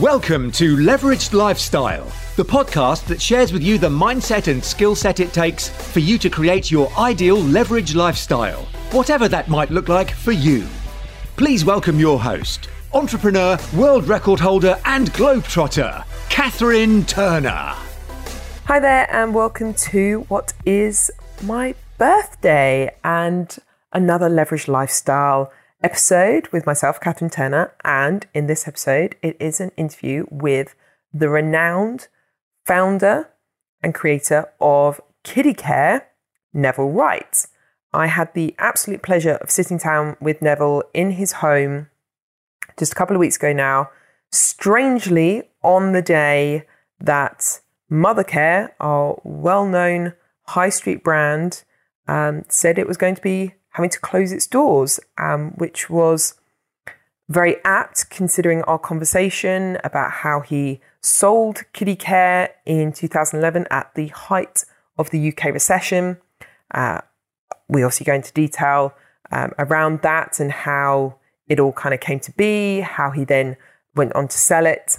Welcome to Leveraged Lifestyle, the podcast that shares with you the mindset and skill set it takes for you to create your ideal leveraged lifestyle, whatever that might look like for you. Please welcome your host, entrepreneur, world record holder, and globetrotter, Catherine Turner. Hi there, and welcome to what is my birthday and another leveraged lifestyle episode with myself, Catherine Turner. And in this episode, it is an interview with the renowned founder and creator of Kiddicare, Neville Wright. I had the absolute pleasure of sitting down with Neville in his home just a couple of weeks ago now, strangely on the day that Mothercare, our well known high street brand, um, said it was going to be having to close its doors, um, which was very apt considering our conversation about how he sold Kiddicare in 2011 at the height of the UK recession. Uh, we also go into detail um, around that and how it all kind of came to be, how he then went on to sell it,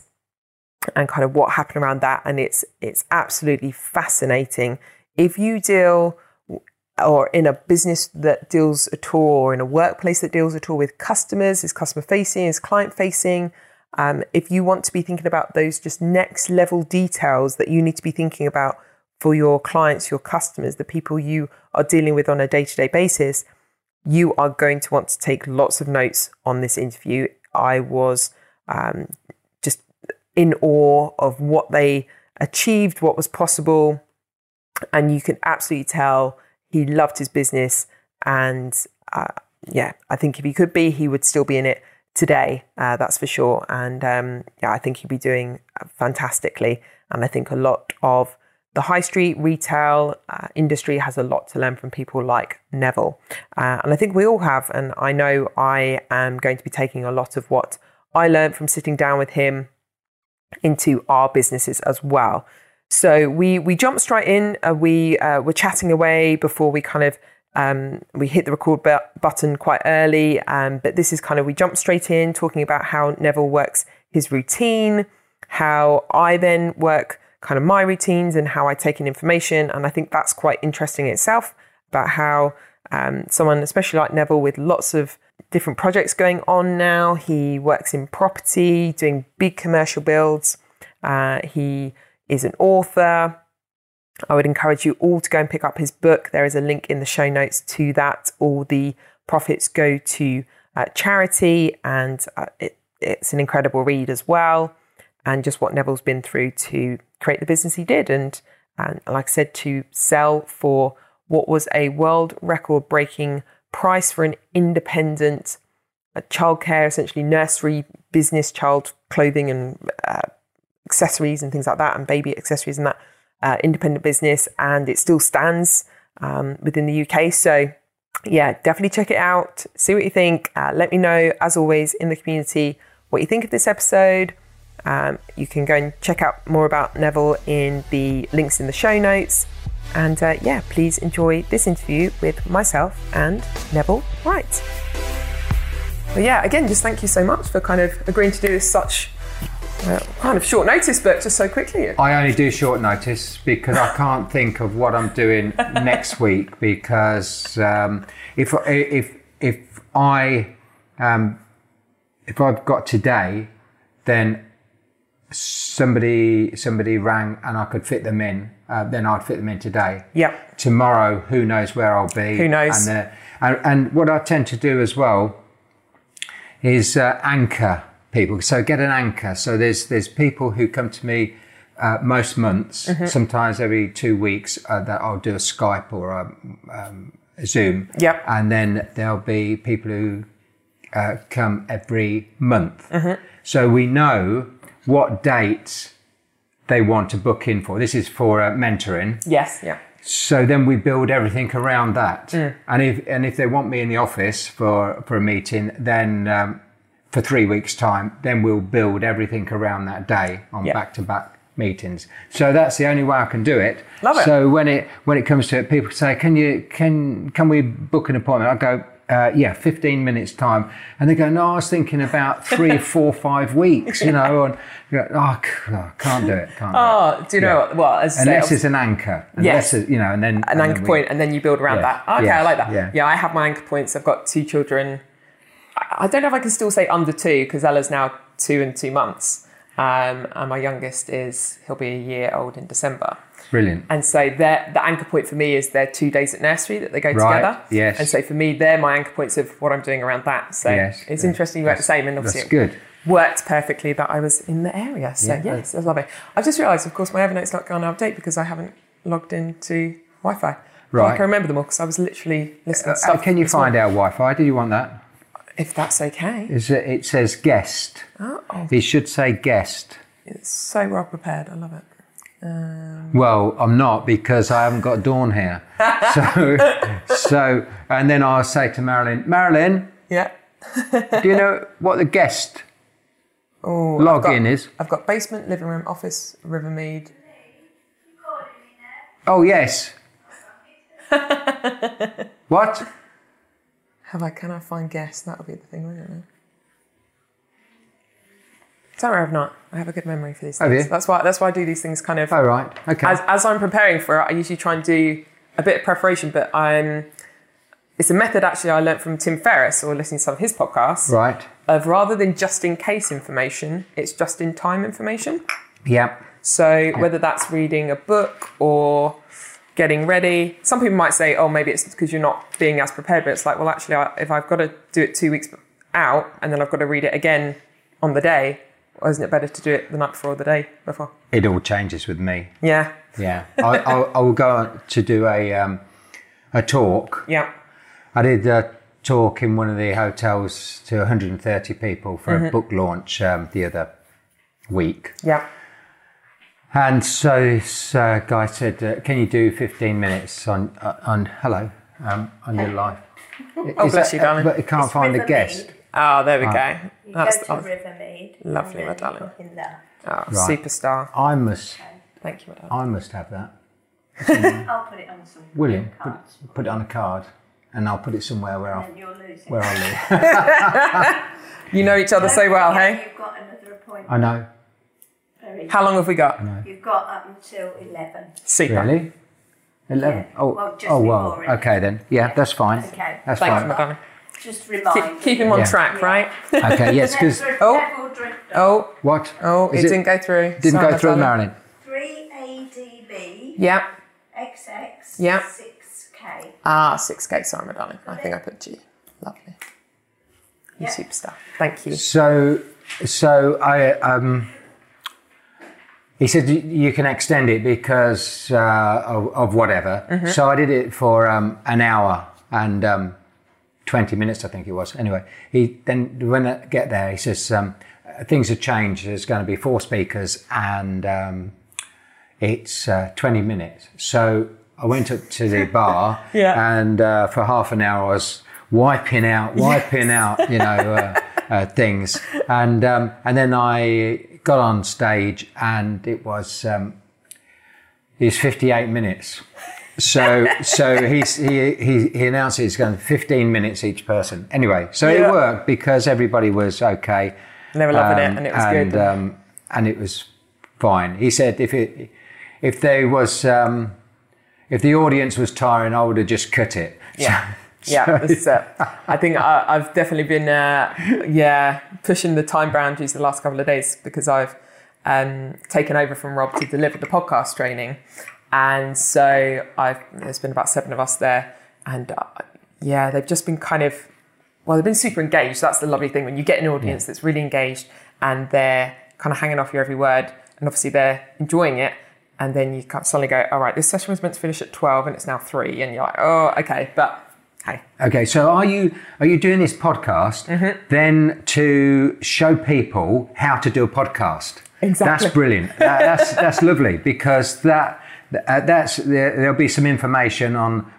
and kind of what happened around that. And it's it's absolutely fascinating. If you deal or in a business that deals at all, or in a workplace that deals at all with customers, is customer facing, is client facing. Um, if you want to be thinking about those just next level details that you need to be thinking about for your clients, your customers, the people you are dealing with on a day to day basis, you are going to want to take lots of notes on this interview. I was um, just in awe of what they achieved, what was possible. And you can absolutely tell he loved his business. And uh, yeah, I think if he could be, he would still be in it today. Uh, that's for sure. And um, yeah, I think he'd be doing fantastically. And I think a lot of the high street retail uh, industry has a lot to learn from people like Neville. Uh, and I think we all have. And I know I am going to be taking a lot of what I learned from sitting down with him into our businesses as well. So we we jumped straight in. Uh, we uh, were chatting away before we kind of um, we hit the record button quite early. Um, but this is kind of we jumped straight in talking about how Neville works his routine, how I then work kind of my routines and how I take in information. And I think that's quite interesting in itself about how um, someone, especially like Neville, with lots of different projects going on now. He works in property, doing big commercial builds. Uh, he is an author. I would encourage you all to go and pick up his book. There is a link in the show notes to that. All the profits go to uh, charity, and uh, it, it's an incredible read as well. And just what Neville's been through to create the business he did, and and like I said, to sell for what was a world record breaking price for an independent uh, childcare, essentially nursery business, child clothing and uh, accessories and things like that, and baby accessories and that uh, independent business, and it still stands um, within the UK. So, yeah, definitely check it out. See what you think. Uh, let me know, as always, in the community what you think of this episode. Um, you can go and check out more about Neville in the links in the show notes. And uh, yeah, please enjoy this interview with myself and Neville Wright. But yeah, again, just thank you so much for kind of agreeing to do this such uh, kind of short notice, but just so quickly. I only do short notice because I can't think of what I'm doing next week. Because um, if if if I um, if I've got today, then somebody somebody rang and I could fit them in, uh, then I'd fit them in today. Yep. Tomorrow, who knows where I'll be? Who knows? And, uh, and, and what I tend to do as well is uh, anchor people. So get an anchor. So there's there's people who come to me uh, most months, mm-hmm. sometimes every two weeks, uh, that I'll do a Skype or a, um, a Zoom. Yep. And then there'll be people who uh, come every month. Mm-hmm. So we know what dates they want to book in for. This is for uh, mentoring. Yes, yeah. So then we build everything around that. Mm. And if and if they want me in the office for for a meeting, then um, for three weeks' time, then we'll build everything around that day on back to back meetings. So that's the only way I can do it. Love it. So when it when it comes to it, people say, "Can you can can we book an appointment?" I go, uh, yeah, 15 minutes time. And they go, no, I was thinking about three, four, five weeks, you know, and you go, oh, oh, can't do it, can't do it. Oh, do you know what? Well, as say, Unless it's an anchor. Unless Yes. you know, and then an and then anchor we- point, and then you build around Yeah. that. Okay, Yeah. I like that. Yeah. Yeah. I have my anchor points. I've got two children. I don't know if I can still say under two because Ella's now two and two months, um, and my youngest is he'll be a year old in December. Brilliant. And so their the anchor point for me is their two days at nursery that they go Right, together. yes. And so for me, they're my anchor points of what I'm doing around that. So Yes, it's yeah. interesting you work the same, and obviously That's good. worked perfectly that I was in the area. So Yeah. yes, that's lovely. I've just realised, of course, my Evernote's not going out update because I haven't logged into Wi-Fi. Right. I can remember them all because I was literally listening to Uh, stuff. can you find morning. our Wi-Fi? Do you want that? If that's okay. Is it, it says guest. Oh, It should say guest. it's so well prepared. I love it. Um, well, I'm not because I haven't got Dawn here. So, so, and then I'll say to Marilyn, Marilyn, Yeah. do you know what the guest Oh, login is? I've got basement, living room, office, Rivermead. Oh, yes. what? Have I? Can I find guests? That'll be the thing, won't it? Don't worry, I've not. I have a good memory for these Have things. you? That's why. That's why I do these things kind of. Oh, right. Okay. as, as I'm preparing for it, I usually try and do a bit of preparation, but I'm. It's a method actually I learned from Tim Ferriss or listening to some of his podcasts right. of rather than just in case information, it's just in time information. Yeah. So whether that's reading a book or getting ready, some people might say, "Oh, maybe it's because you're not being as prepared." But it's like, well, actually, I- if I've got to do it two weeks out and then I've got to read it again on the day, well, isn't it better to do it the night before or the day before? It all changes with me. Yeah, Yeah. I, I'll, I will go to do a, um, a talk. yeah, I did a talk in one of the hotels to 130 people for Mm-hmm. a book launch um, the other week. yeah. And so this uh, guy said, uh, "Can you do 15 minutes on uh, on hello um, on your live?" Oh, bless you, darling. But he can't It's find the guest. Oh, there we go. You That's go to Rivermead. Lovely, and my darling. In there. oh, Right. superstar. I must, Thank you, my darling. I must have that. I'll put it on some William, put, put it on a card, and I'll put it somewhere where I And you'll lose it. where I live. You know each other so well, hey? You've got another appointment. I know. Very How long have we got? You've got up until 11. Super. Really? Eleven. Yeah. Oh, Well, just oh well. before. Okay then. Yeah, that's fine. Okay. That's Thank you, fine. my darling. Just remind Keep, keep him on Yeah. track, right? Okay. Yes, because Oh. never drink that. Oh, what? oh, Is it, didn't go through. Didn't Sorry, go through, darling. Marilyn. 3 ADB Yeah. XX Yeah. 6K. Ah, 6K. Sorry, my darling. I think I put G. Lovely. You Yeah. superstar. Thank you. So, so I um, he said you, can extend it because uh, of, of whatever. Mm-hmm. So I did it for um, an hour and um, twenty minutes, I think it was. Anyway, he then when I get there, he says um, things have changed. There's going to be four speakers and um, it's uh, twenty minutes. So I went up to the bar Yeah. and uh, for half an hour I was wiping out, wiping out, you know, uh, uh, things, and um, and then I got on stage and it was um, it was fifty eight minutes. So so he's, he he he announced it's going to fifteen minutes each person. Anyway, so Yeah. it worked because everybody was okay. And they were loving Um, it, and it was and, good. Um, and it was fine. He said if it if there was um, if the audience was tiring, I would have just cut it. Yeah. Yeah, this is it. I think I, I've definitely been, uh, yeah, pushing the time boundaries the last couple of days because I've um, taken over from Rob to deliver the podcast training, and so I've there's been about seven of us there, and uh, yeah, they've just been kind of, well, they've been super engaged. That's the lovely thing when you get an audience that's really engaged and they're kind of hanging off your every word, and obviously they're enjoying it. And then you suddenly go, all right, this session was meant to finish at 12 and it's now three. And you're like, oh, okay. But hey, Okay, so are you are you doing this podcast Mm-hmm. then to show people how to do a podcast? Exactly. That's brilliant. That- that's that's lovely because that uh, that's there, there'll be some information on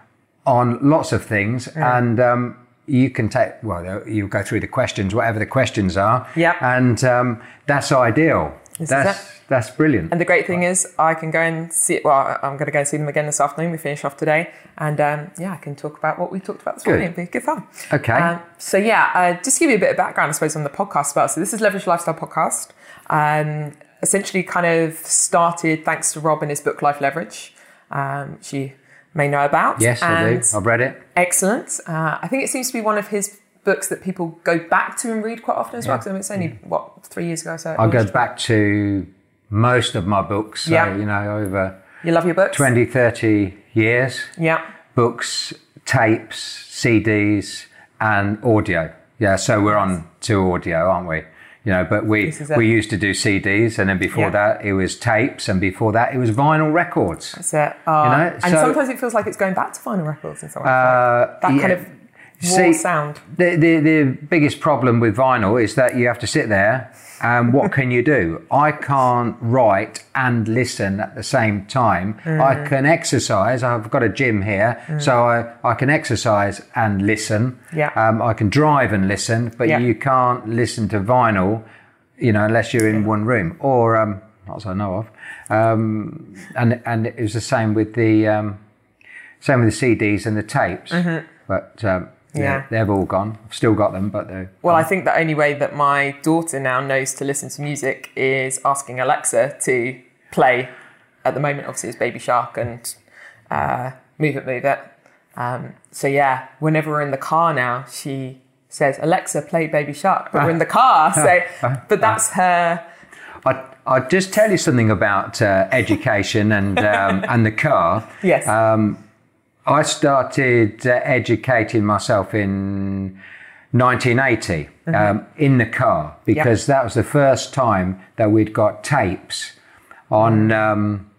on lots of things Mm. and. Um, you can take well. You go through the questions, whatever the questions are, Yep. and um, that's ideal. Is That's. That's brilliant. And the great thing is, I can go and see. Well, I'm going to go and see them again this afternoon. We finish off today, and um, yeah, I can talk about what we talked about this Good. morning. It'll be good fun. Okay. Um, so yeah, uh, just to give you a bit of background, I suppose, on the podcast as well. So this is Leverage Lifestyle Podcast. Um, essentially, kind of started thanks to Rob and his book Life Leverage, um, which you may know about. yes, I do. I've read it. Excellent. Uh, I think it seems to be one of his books that people go back to and read quite often as well. Because it's only what three years ago. So I go back to most of my books. So, Yeah. you know, over You love your books. 20, 30 years. Yeah. Books, tapes, CDs, and audio. Yeah, so we're on to audio, aren't we? You know, but we This is it. we used to do CDs, and then before Yeah. that it was tapes, and before that it was vinyl records. That's it. Uh, know, and so- sometimes it feels like it's going back to vinyl records and so on. Uh, that yeah. kind of raw See, sound. The, the the biggest problem with vinyl is that you have to sit there, and what can you do? I can't write and listen at the same time. Mm. I can exercise. I've got a gym here, so I, I can exercise and listen. Yeah. Um, I can drive and listen, but Yeah. you can't listen to vinyl, you know, unless you're in one room or um, not as I know of. Um, and and it was the same with the um, same with the CDs and the tapes. But um, yeah. They've all gone. I've still got them, but they're Well, I think the only way that my daughter now knows to listen to music is asking Alexa to play. At the moment, obviously, it's Baby Shark and uh, Move It, Move It. Um, so yeah, whenever we're in the car now, she says, "Alexa, play Baby Shark," but we're in the car. So, but that's her. I, I'll just tell you something about uh, education and um, and the car. Yes. Um, I started uh, educating myself in 1980 um, in the car because that was the first time that we'd got tapes on um,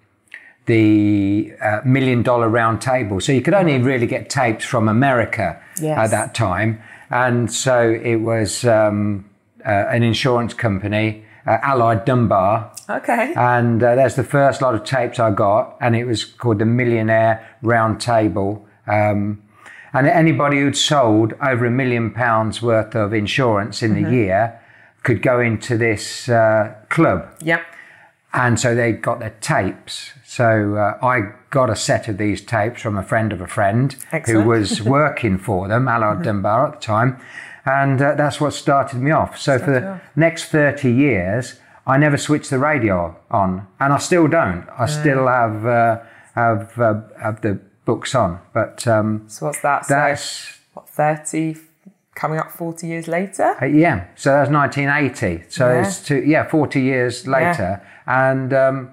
the uh, million dollar round table. So you could only really get tapes from America Yes. at that time. And so it was um, uh, an insurance company, uh, Allied Dunbar, Okay. and uh, that's the first lot of tapes I got, and it was called the Millionaire Round Table. Um, and anybody who'd sold over a million pounds worth of insurance in the year could go into this uh, club. yep. And so they got their tapes. So uh, I got a set of these tapes from a friend of a friend Excellent. who was working for them, Allied Dunbar at the time. And uh, that's what started me off. So for the next 30 years, I never switched the radio on. And I still don't. I still have, uh, have, uh, have the books on. But um, So what's that? So, what, 30, coming up 40 years later? Uh, yeah, so that's 1980. So Yeah. it's two, yeah, 40 years later, and um,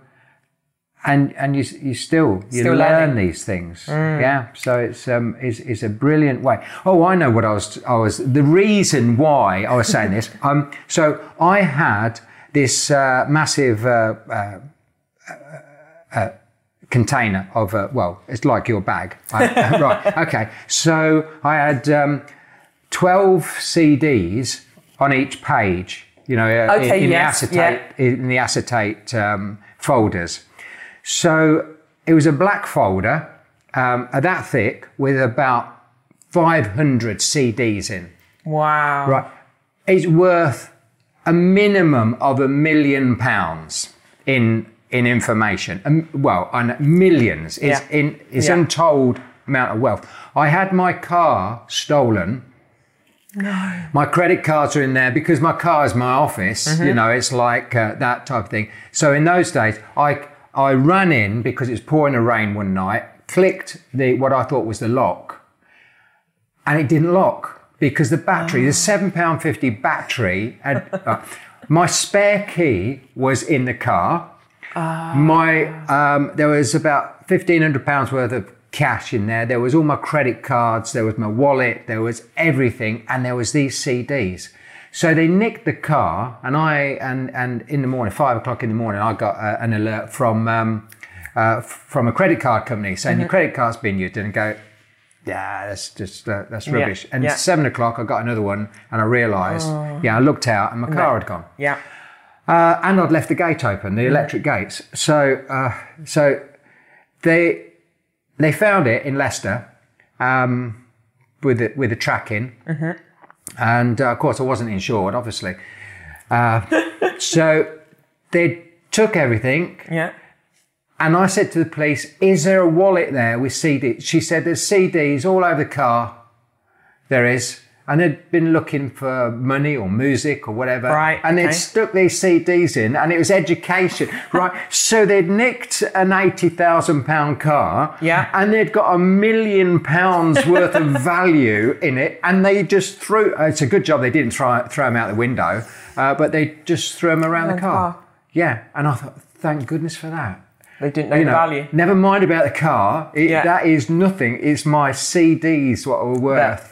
and and you you still you Still learn learning. these things. Yeah, so it's um is is a brilliant way. Oh, I know what I was I was the reason why I was saying this. Um, so I had this uh, massive. Uh, uh, container of uh, well it's like your bag I- right okay so i had um, 12 cds on each page you know uh, Okay, in, in yes, the acetate in the acetate um, folders so it was a black folder um, that thick with about 500 cds in Wow. Right. It's worth a minimum of a million pounds in in information. Um, well, on millions. It's Yeah. in it's Yeah. untold amount of wealth. I had my car stolen. No. My credit cards are in there because my car is my office. Mm-hmm. You know, it's like uh, that type of thing. So in those days, I I ran in because it was pouring a rain one night. Clicked the what I thought was the lock, and it didn't lock because the battery, the seven pound fifty battery, had, uh, my spare key was in the car. My um, there was about fifteen hundred pounds worth of cash in there. There was all my credit cards. There was my wallet. There was everything, and there was these CDs. So they nicked the car, and I and and in the morning, five o'clock in the morning, I got uh, an alert from. Um, uh, from a credit card company saying your credit card's been used and go yeah, that's just uh, that's rubbish. And yeah. seven o'clock, I got another one, and I realised, yeah, I looked out, and my car had gone, Yeah. uh, and I'd left the gate open, the electric gates. So, uh, so they they found it in Leicester um, with the, with the tracking, and uh, of course, I wasn't insured, obviously. Uh, so they took everything. Yeah. And I said to the police, Is there a wallet there with CDs? She said, There's CDs all over the car. There is. And they'd been looking for money or music or whatever. Right, And they'd okay. stuck these CDs in and it was education. right. So they'd nicked an £80,000 car. Yeah. And they'd got a million pounds worth of value in it. And they just threw, it's a good job they didn't throw, throw them out the window, uh, but they just threw them around the car. car. Yeah. And I thought, thank goodness for that They didn't know you the know, value. Never mind about the car. It, Yeah. That is nothing. It's my CDs what are worth.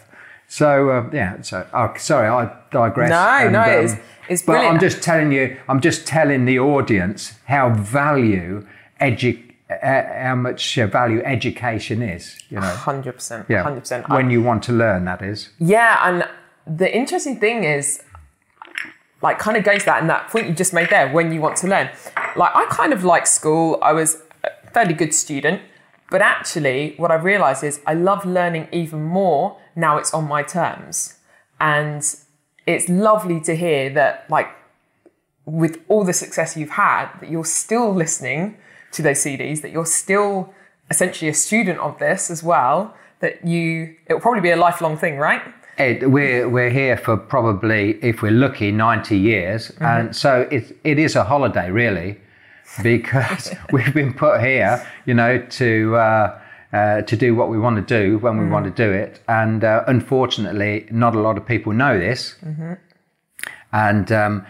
So uh, yeah. So oh, sorry, I digress. No, no, it's- it's But I'm just telling you. I'm just telling the audience how value edu- uh, how much uh, value education is. You know. Hundred percent. Yeah. Hundred percent. When you want to learn, that is. Yeah, and the interesting thing is, like, kind of going to that and that point you just made there, when you want to learn. Like, I kind of like school. I was a fairly good student, but actually, what I've realised is I love learning even more now it's on my terms, and it's lovely to hear that, like, with all the success you've had, that you're still listening to those CDs, that you're still essentially a student of this as well. That you, it will probably be a lifelong thing, right? Ed, we're we're here for probably, if we're lucky, ninety years, and so it it is a holiday really, because we've been put here, you know, to uh, uh, to do what we want to do when we want to do it, and uh, unfortunately, not a lot of people know this, and. Um,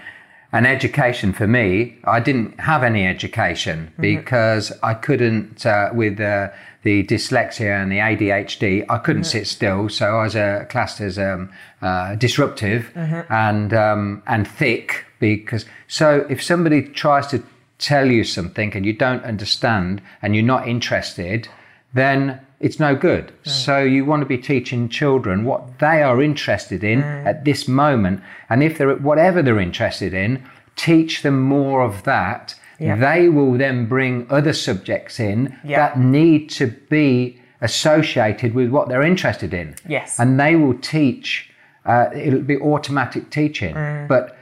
and education for me, I didn't have any education because I couldn't, uh, with uh, the dyslexia and the ADHD, I couldn't sit still. So I was uh, classed as um, uh, disruptive and um, and thick because. So if somebody tries to tell you something and you don't understand and you're not interested, then it's no good. So you want to be teaching children what they are interested in at this moment, and if they're at whatever they're interested in, teach them more of that. Yeah. They will then bring other subjects in Yeah. that need to be associated with what they're interested in. Yes. and they will teach. Uh, it'll be automatic teaching, but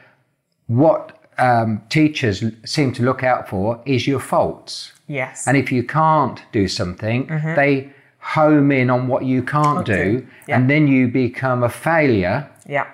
what um, teachers seem to look out for is your faults. Yes. And if you can't do something, mm-hmm. they home in on what you can't do, do. Yeah. and then you become a failure. yeah.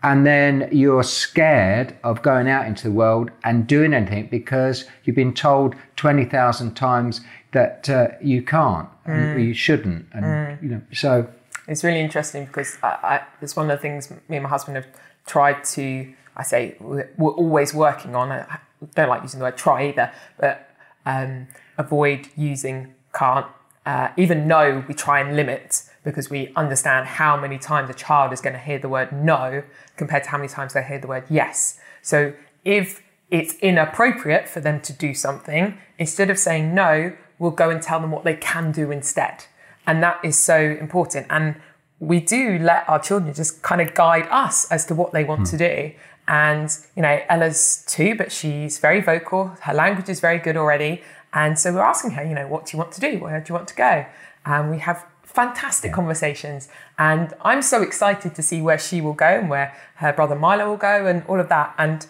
And then you're scared of going out into the world and doing anything because you've been told 20,000 times that uh, you can't and mm. you shouldn't. And, mm. you know, so It's really interesting because I, I, it's one of the things me and my husband have tried to, I say, we're, we're always working on. I don't like using the word try either, but um, avoid using can't. Uh, even no, we try and limit because we understand how many times a child is going to hear the word no compared to how many times they hear the word yes. So if it's inappropriate for them to do something, instead of saying no, we'll go and tell them what they can do instead. And that is so important. And we do let our children just kind of guide us as to what they want to do. And, you know, Ella's two, but she's very vocal. Her language is very good already. And so we're asking her, you know, what do you want to do? Where do you want to go? And we have fantastic conversations. And I'm so excited to see where she will go and where her brother Milo will go and all of that. And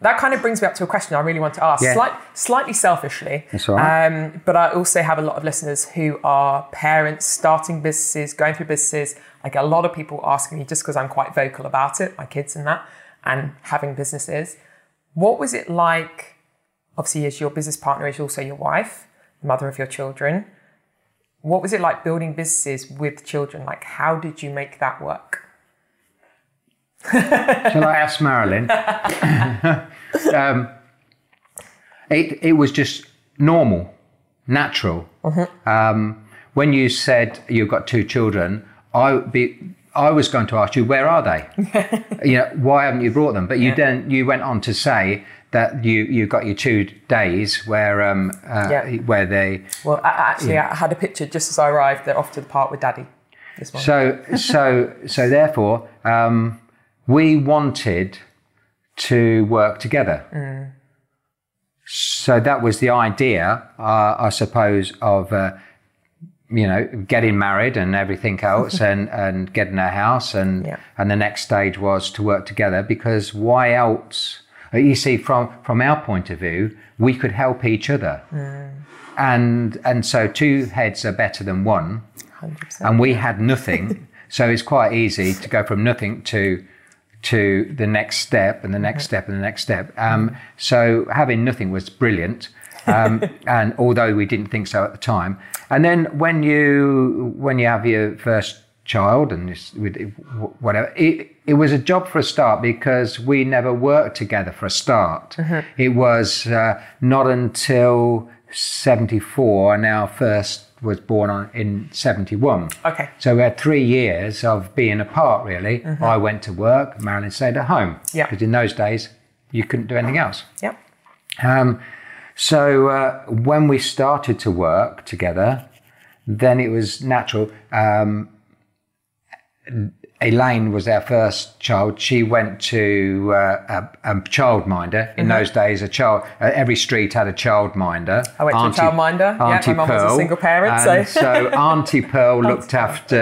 that kind of brings me up to a question I really want to ask, Yeah. slight, slightly selfishly. Right. Um, but I also have a lot of listeners who are parents starting businesses, going through businesses. I get a lot of people asking me just because I'm quite vocal about it, my kids and that, and having businesses. What was it like? Obviously, as your business partner is also your wife, the mother of your children. What was it like building businesses with children? Like, how did you make that work? Shall I ask Marilyn? um, it, it was just normal, natural. Um, when you said you've got two children, I be I was going to ask you where are they? you know, why haven't you brought them? But you then you went on to say that you you got your two days where um uh, Yeah. where they Well, I, actually, I had a picture just as I arrived. They're off to the park with daddy this morning. So, so, so therefore, um, we wanted to work together. So that was the idea, uh, I suppose, of uh, you know getting married and everything else, and and getting a house, and Yeah. and the next stage was to work together because why else Uh, You see, from from our point of view, we could help each other, and and so two heads are better than one. 100%. And we had nothing, so it's quite easy to go from nothing to to the next step and the next step and the next step. Um, so having nothing was brilliant. Um, and although we didn't think so at the time, and then when you when you have your first child and this, with whatever, it, it was a job for a start because we never worked together for a start. It was uh, not until seventy four, and our first was born on, in seventy one. Okay. So we had three years of being apart, really. I went to work, Marilyn stayed at home. Yeah. Because in those days, you couldn't do anything else. Yep. Um, so uh, when we started to work together, then it was natural. Um, Elaine was our first child. She went to uh, a, a childminder. In those days, a child uh, every street had a childminder. Mm-hmm. I went to a childminder. Yeah, Auntie my mum was a single parent, so- so Auntie Pearl looked after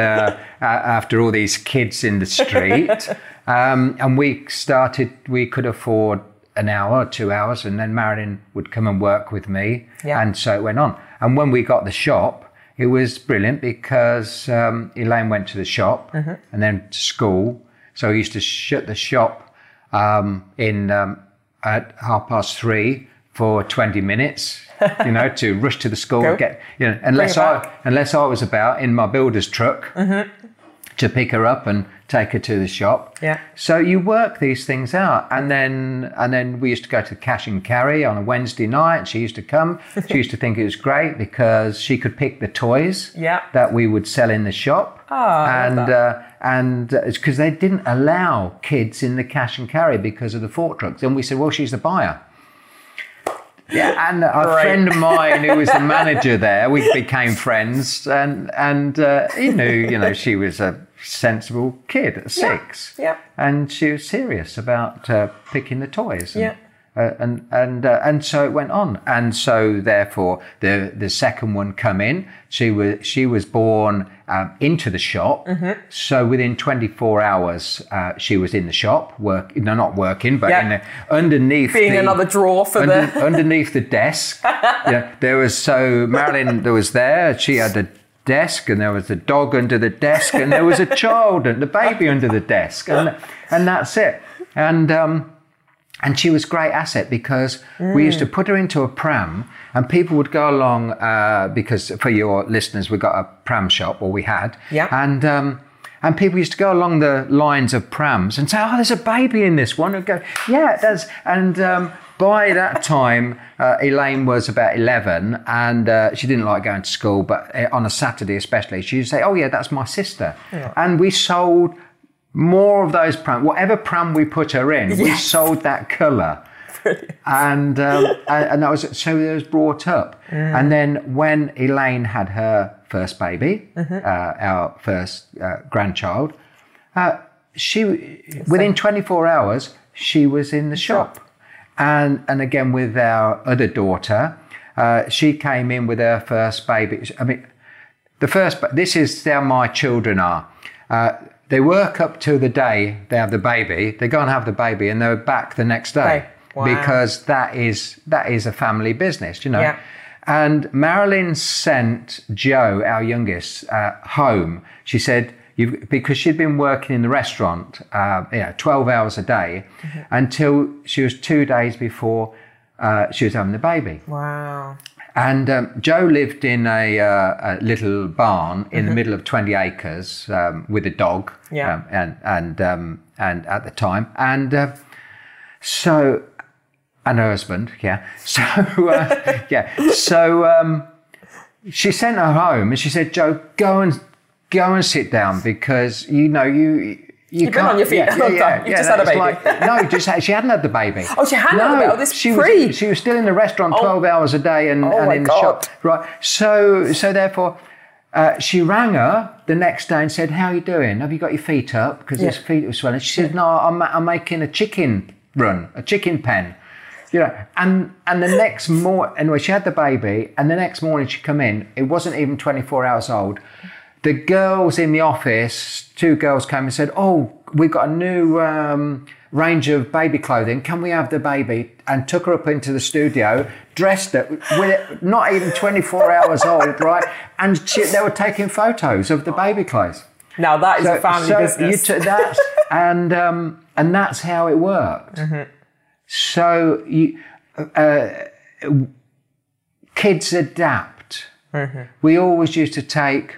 uh, after all these kids in the street, um, and we started. We could afford an hour, two hours, and then Marilyn would come and work with me, Yeah. and so it went on. And when we got the shop, it was brilliant because um, Elaine went to the shop Mm-hmm. and then to school. So we used to shut the shop um, in um, at half past three for 20 minutes, you know, to rush to the school, Go. get, you know, unless. I, unless I was about in my builder's truck to pick her up and take her to the shop. Yeah. So you work these things out, and then and then we used to go to cash and carry on a Wednesday night. She used to come. She used to think it was great because she could pick the toys Yeah. that we would sell in the shop. Oh, and uh, and it's because they didn't allow kids in the cash and carry because of the fork trucks, and we said, well, she's the buyer. Yeah, and a Great. friend of mine who was the manager there, we became friends, and and uh, he knew, you know, she was a sensible kid at six, yeah. and she was serious about uh, picking the toys, and, Yeah. uh, and and uh, and so it went on, and so therefore the the second one come in. She was she was born um, into the shop, Mm-hmm. so within 24 hours uh, she was in the shop, work no not working, but Yeah. in the, underneath Being the, another drawer for under, the. underneath the desk. yeah, there was so Marilyn there was there. She had the desk, and there was a dog under the desk, and there was a child and the baby under the desk, and and that's it. And um, and she was a great asset because we used to put her into a pram, and people would go along uh, because for your listeners, we got a pram shop, or we had, Yeah. and. Um, and people used to go along the lines of prams and say, "Oh, there's a baby in this one." And go, "Yeah, it does." And um, by that time, uh, Elaine was about eleven, and uh, she didn't like going to school. But uh, on a Saturday, especially, she would say, "Oh, yeah, that's my sister." And we sold more of those pram, whatever pram we put her in, we sold that colour. and, um, and that was so it was brought up. And then when Elaine had her first baby, uh, our first uh, grandchild, uh, she within 24 hours she was in the shop, and and again with our other daughter, uh, she came in with her first baby. I mean, the first, this is how my children are. Uh, they work up till the day they have the baby. They go and have the baby, and they're back the next day. Wow. because that is that is a family business, you know. Yeah. And Marilyn sent Joe, our youngest, uh, home. She said, you, because she'd been working in the restaurant, uh, you know, 12 hours a day Mm-hmm. until she was two days before uh, she was having the baby. Wow. And um, Joe lived in a, uh, a little barn in the middle of 20 acres um, with a dog. Yeah. Um, and, and, um, and at the time. And uh, so, and her husband, yeah. So, uh, yeah. So um, she sent her home and she said, Joe, go and go and sit down because, you know, you. You You've been on your feet yeah, yeah, yeah, You've yeah, just had a baby. Like, no, just she hadn't had the baby. Oh, she hadn't had the no, baby. Oh, this she was she was still in the restaurant 12 hours a day and, Oh and in God. the shop. Right. So so therefore, uh, she rang her the next day and said, "How are you doing? Have you got your feet up? Because his Yeah. feet were swelling." She said, "No, I'm, I'm making a chicken run, a chicken pen." You know, and and the next morning, anyway, she had the baby, and the next morning she come in. It wasn't even 24 hours old. The girls in the office, two girls came and said, "Oh, we've got a new." Um, range of baby clothing. Can we have the baby? And took her up into the studio, dressed it with it, not even 24 hours old, right? And she, they were taking photos of the baby clothes. Now that is a family so business. You t- that's, and um, and that's how it worked. Mm-hmm. So you, uh, kids adapt. Mm-hmm. We always used to take.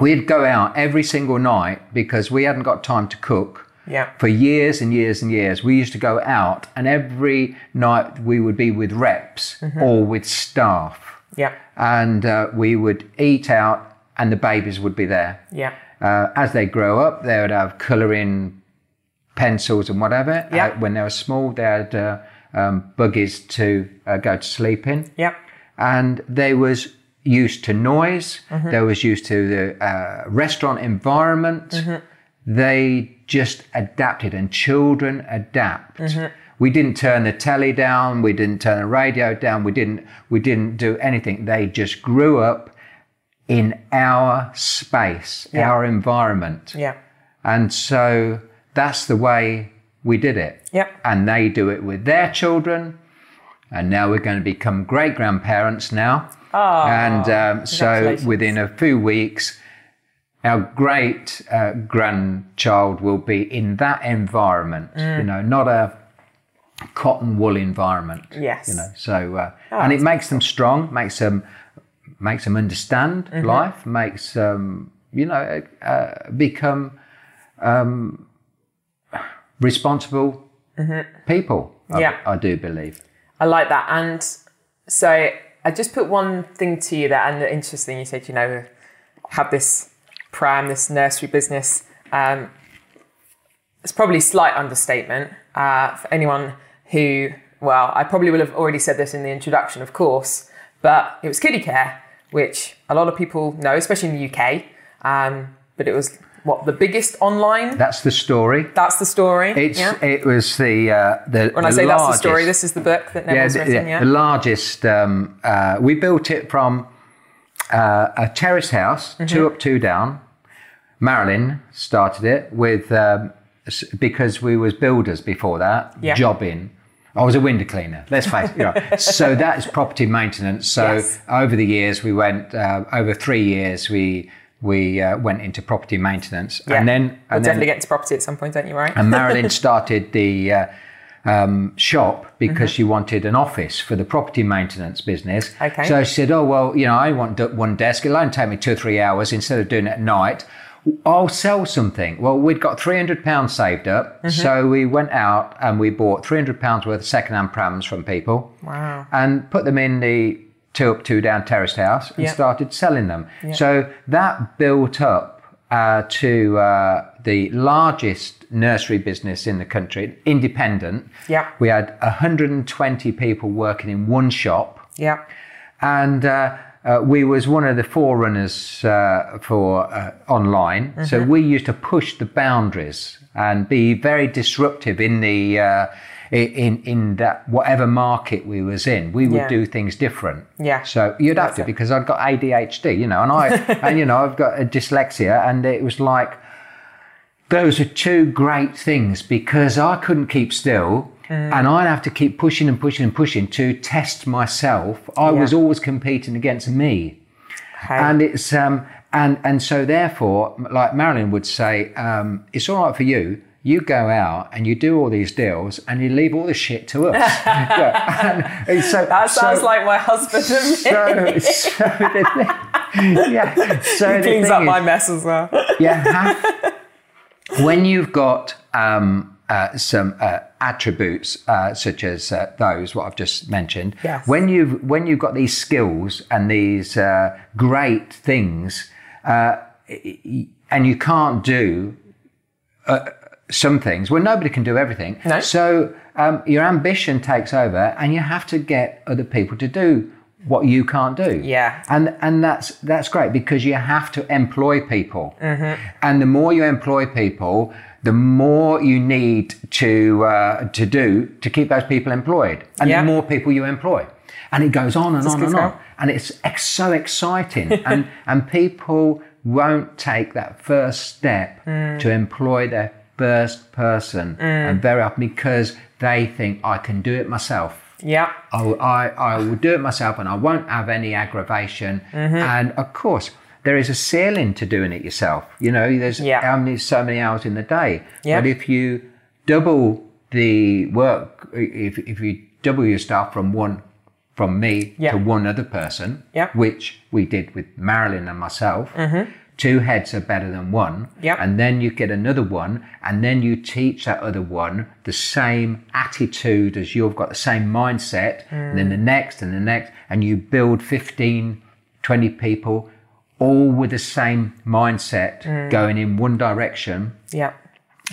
We'd go out every single night because we hadn't got time to cook. Yeah. For years and years and years, we used to go out, and every night we would be with reps Mm-hmm. or with staff yeah. and uh, we would eat out, and the babies would be there. Yeah. Uh, as they grow up, they would have colouring pencils and whatever. Yeah. Uh, when they were small, they had uh, um, buggies to uh, go to sleep in, Yeah. and there was used to noise. Mm-hmm. They was used to the uh, restaurant environment. Mm-hmm. They just adapted, and children adapt. Mm-hmm. We didn't turn the telly down. We didn't turn the radio down. We didn't. We didn't do anything. They just grew up in our space, Yeah. our environment. Yeah. And so that's the way we did it. Yep. And they do it with their children. And now we're going to become great grandparents now. Oh, and um, so within a few weeks, our great uh, grandchild will be in that environment, Mm. you know, not a cotton wool environment. Yes. You know, so, uh, Oh, and it makes them strong, makes them, makes them understand Mm-hmm. life, makes them, you know, uh, become um, responsible people. I- Mm-hmm. Yeah. I, do believe. I like that. And so I just put one thing to you there, and interesting, you said, you know, have this pram, this nursery business. Um, it's probably a slight understatement uh, for anyone who, well, I probably will have already said this in the introduction, of course, but it was Kiddicare, which a lot of people know, especially in the UK. Um, but it was what the biggest online. That's the story. That's the story. It's yeah. it was the uh, the when I the say that's the story, this is the book that yeah, Neville's the, written. yeah, Yeah. the largest. Um, uh, we built it from uh, a terrace house, Mm-hmm. two up, two down. Marilyn started it with um, because we was builders before that, Yeah. jobbing. I was a window cleaner. Let's face it. You know. so that is property maintenance. So Yes. over the years, we went uh, over three years. We we uh, went into property maintenance, Yeah. and then We'll and then definitely get to property at some point, don't you, right? and Marilyn started the uh, um, shop because she wanted an office for the property maintenance business. Mm-hmm. Okay. So she said, "Oh well, you know, I want d- one desk. It'll only take me two or three hours instead of doing it at night. I'll sell something." Well, we'd got three hundred pounds saved up, Mm-hmm. so we went out and we bought three hundred pounds worth of second-hand prams from people wow. and put them in the two up, two down terraced house and Yeah. started selling them. So that built up uh, to uh, the largest nursery business in the country, independent. Yeah. We had 120 people working in one shop Yeah. and uh, uh, we was one of the forerunners uh, for uh, online. So Mm-hmm. we used to push the boundaries and be very disruptive in the uh, in in that whatever market we was in. We would Yeah. do things different. Yeah. So you'd have to it. because I've got ADHD, you know, and I and you know I've got a dyslexia, and it was like those are two great things because I couldn't keep still Mm. and I'd have to keep pushing and pushing and pushing to test myself. I was always competing against me. Okay. And it's um and and so therefore, like Marilyn would say, um, it's all right for you. You go out and you do all these deals and you leave all the shit to us. Yeah, and- so, that sounds so- like my husband and me. so, so the yeah. So he cleans up is, my mess as well. have, when you've got um, uh, some uh, attributes uh, such as uh, those what I've just mentioned, Yes. when you've when you've got these skills and these uh, great things, uh, and you can't do uh, some things, well, nobody can do everything. No. So um, your ambition takes over, and you have to get other people to do what you can't do. Yeah. And and that's that's great because you have to employ people, Mm-hmm. and the more you employ people, the more you need to uh, to do to keep those people employed, and Yeah. the more people you employ, and it goes on and Just on and on, and it's ex- so exciting, and and people won't take that first step Mm. to employ their first person, and very often because they think I can do it myself. Yeah. I, will- I, I will do it myself and I won't have any aggravation. And of course, there is a ceiling to doing it yourself. You know, there's Yeah. how many, so many hours in the day. Yeah. But if you double the work, if, if you double your staff from one, from me Yeah. to one other person, Yeah. Mm-hmm. which we did with Marilyn and myself, two heads are better than one. Yeah. And then you get another one, and then you teach that other one the same attitude as you've got, the same mindset, and then the hmm. next and the next, and you build 15, 20 people all with the same mindset hmm. going in one direction Yeah.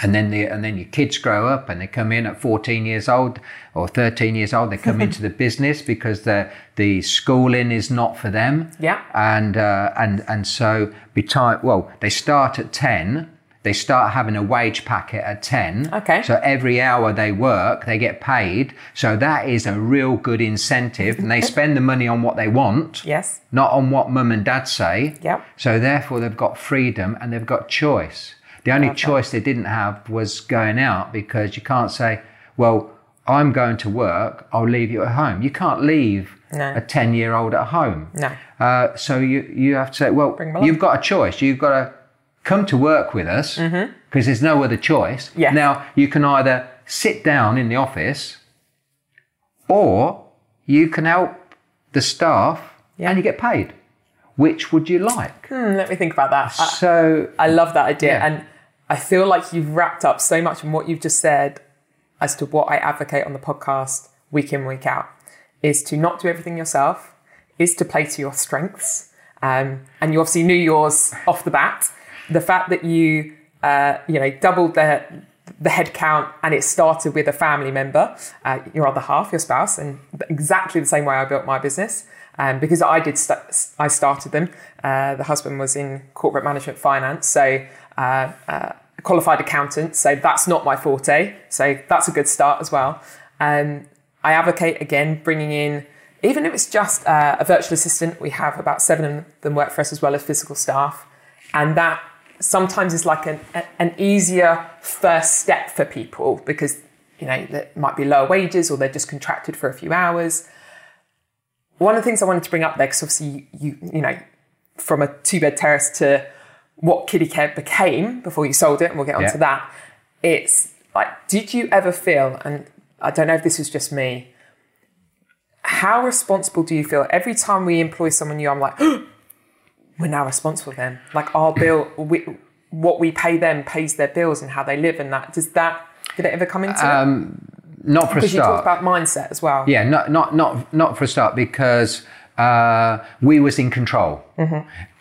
And then the and then your kids grow up and they come in at 14 years old or 13 years old they come into the business because the the schooling is not for them Yeah. and uh, and and so be time well they start at 10 they start having a wage packet at 10 Okay. so every hour they work they get paid so that is a real good incentive and they spend the money on what they want Yes. not on what mum and dad say. Yep. So therefore, they've got freedom and they've got choice. The only choice they didn't have was going out because you can't say, "Well, I'm going to work. I'll leave you at home." You can't leave No. a ten-year-old at home. No. Uh, so you you have to say, "Well, Bring 'em along. you've got a choice. You've got to come to work with us because there's no other choice." Mm-hmm. Now you can either sit down in the office, or you can help the staff Yeah. and you get paid. Which would you like? Hmm, let me think about that. I, So I love that idea. Yeah. And I feel like you've wrapped up so much in what you've just said as to what I advocate on the podcast week in, week out is to not do everything yourself, is to play to your strengths. Um, and you obviously knew yours off the bat. The fact that you, uh, you know, doubled the, the head count and it started with a family member, uh, your other half, your spouse, and exactly the same way I built my business. Um, because I did, st- I started them. Uh, the husband was in corporate management finance, so uh, uh, qualified accountant. So that's not my forte. So that's a good start as well. Um, I advocate again bringing in, even if it's just uh, a virtual assistant. We have about seven of them work for us as well as physical staff, and that sometimes is like an, an easier first step for people because you know that might be lower wages or they're just contracted for a few hours one of the things I wanted to bring up there, because obviously you, you, you know, from a two bed terrace to what Kiddicare became before you sold it, and we'll get onto Yeah. that. It's like, did you ever feel, and I don't know if this was just me, how responsible do you feel every time we employ someone new? I'm like, we're now responsible for them. Like our bill, we, what we pay them pays their bills and how they live, and that does that did it ever come into it? Um, not for a Because you talked about mindset as well. Yeah, not not not not for a start because uh, we was in control,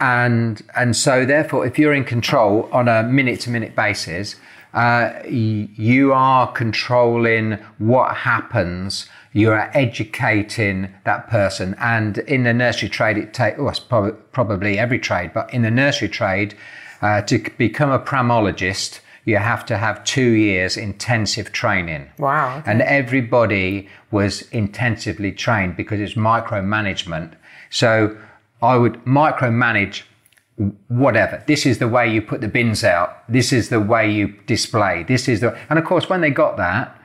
and and so therefore, if you're in control on a minute to minute basis, uh, you are controlling what happens. You are educating that person, and in the nursery trade, it takes well, it's prob- probably every trade, but in the nursery trade, uh, to become a pramologist, you have to have two years intensive training. Wow, okay. And everybody was intensively trained because it's micromanagement. So I would micromanage whatever. This is the way you put the bins out. This is the way you display. This is the, and of course, when they got that,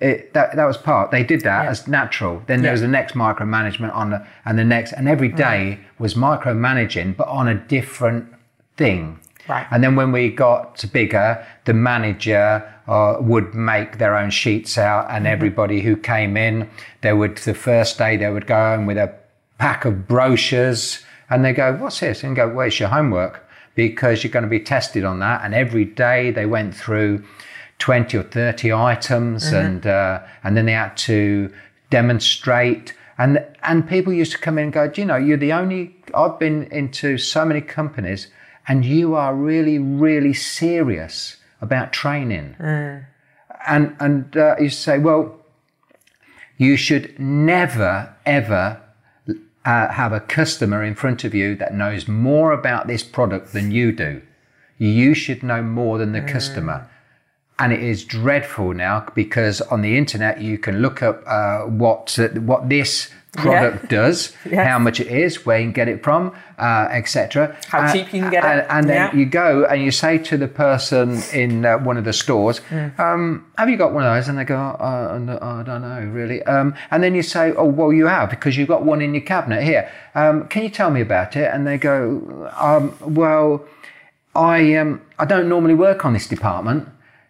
it, that, that was part, they did that Yeah. as natural. Then there was the next micromanagement on the, and the next, and every mm. day was micromanaging, but on a different thing. Right. And then when we got bigger, the manager uh, would make their own sheets out, and everybody who came in, they would the first day they would go home with a pack of brochures, and they go, "What's this?" And go, "Well, it's your homework because you're going to be tested on that." And every day they went through twenty or thirty items, and uh, and then they had to demonstrate. And and people used to come in and go, "Do you know, you're the only. I've been into so many companies." And you are really, really serious about training. And and uh, you say, well, you should never ever uh, have a customer in front of you that knows more about this product than you do. You should know more than the customer. And it is dreadful now because on the internet you can look up uh, what what this product does, Yes. how much it is, where you can get it from, uh, etc. How Uh, cheap you can get it. and, and then Yeah. you go and you say to the person in uh, one of the stores, Mm. um, "Have you got one of those?" And they go, uh, "I don't know, really." Um, and then you say, "Oh, well, you have because you've got one in your cabinet here. Um, can you tell me about it?" And they go, um, "Well, I um, I don't normally work on this department."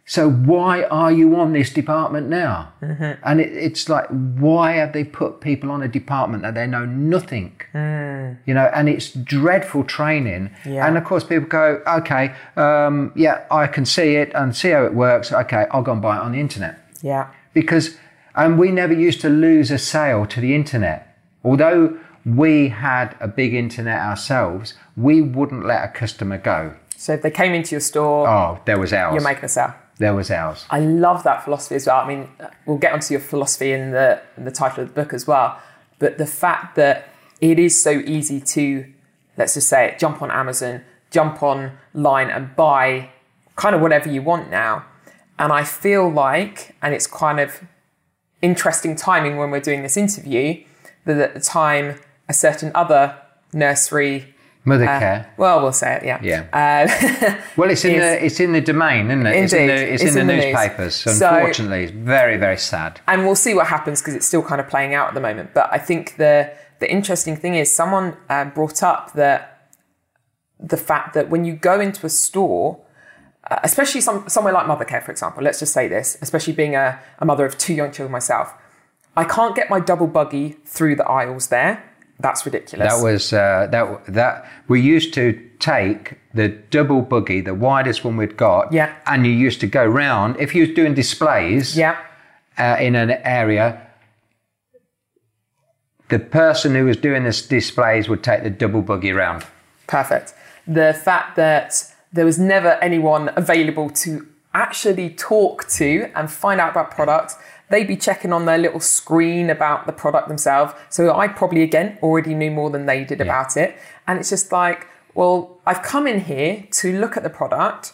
So why are you on this department now? Mm-hmm. And it, it's like, why have they put people on a department that they know nothing? You know, and it's dreadful training. Mm. Yeah. And of course, people go, okay, um, yeah, I can see it and see how it works. Okay, I'll go and buy it on the internet Yeah. because and we never used to lose a sale to the internet. Although we had a big internet ourselves, we wouldn't let a customer go. So if they came into your store, Oh, there was ours. you're making a sale. There was ours. I love that philosophy as well. I mean, we'll get onto your philosophy in the in the title of the book as well. But the fact that it is so easy to, let's just say it, jump on Amazon, jump online and buy kind of whatever you want now. And I feel like, and it's kind of interesting timing when we're doing this interview, that at the time a certain other nursery, Mother uh, well, we'll say it, yeah, Yeah. Uh, Well, it's in is- the it's in the domain, isn't it? It's in Indeed. the, it's It's in in the the news. newspapers. So- Unfortunately, it's very very sad. and we'll see what happens because it's still kind of playing out at the moment. But I think the the interesting thing is someone uh, brought up that the fact that when you go into a store, uh, especially some somewhere like Mothercare, for example, let's just say this, especially being a, a mother of two young children myself, I can't get my double buggy through the aisles there. That's ridiculous. That was uh, that that we used to take the double buggy, the widest one we'd got, Yeah. and you used to go round if you was doing displays, yeah, uh, in an area. The person who was doing this displays would take the double buggy round. Perfect. The fact that there was never anyone available to actually talk to and find out about products. They'd be checking on their little screen about the product themselves. So I probably, again, already knew more than they did about it. And it's just like, well, I've come in here to look at the product.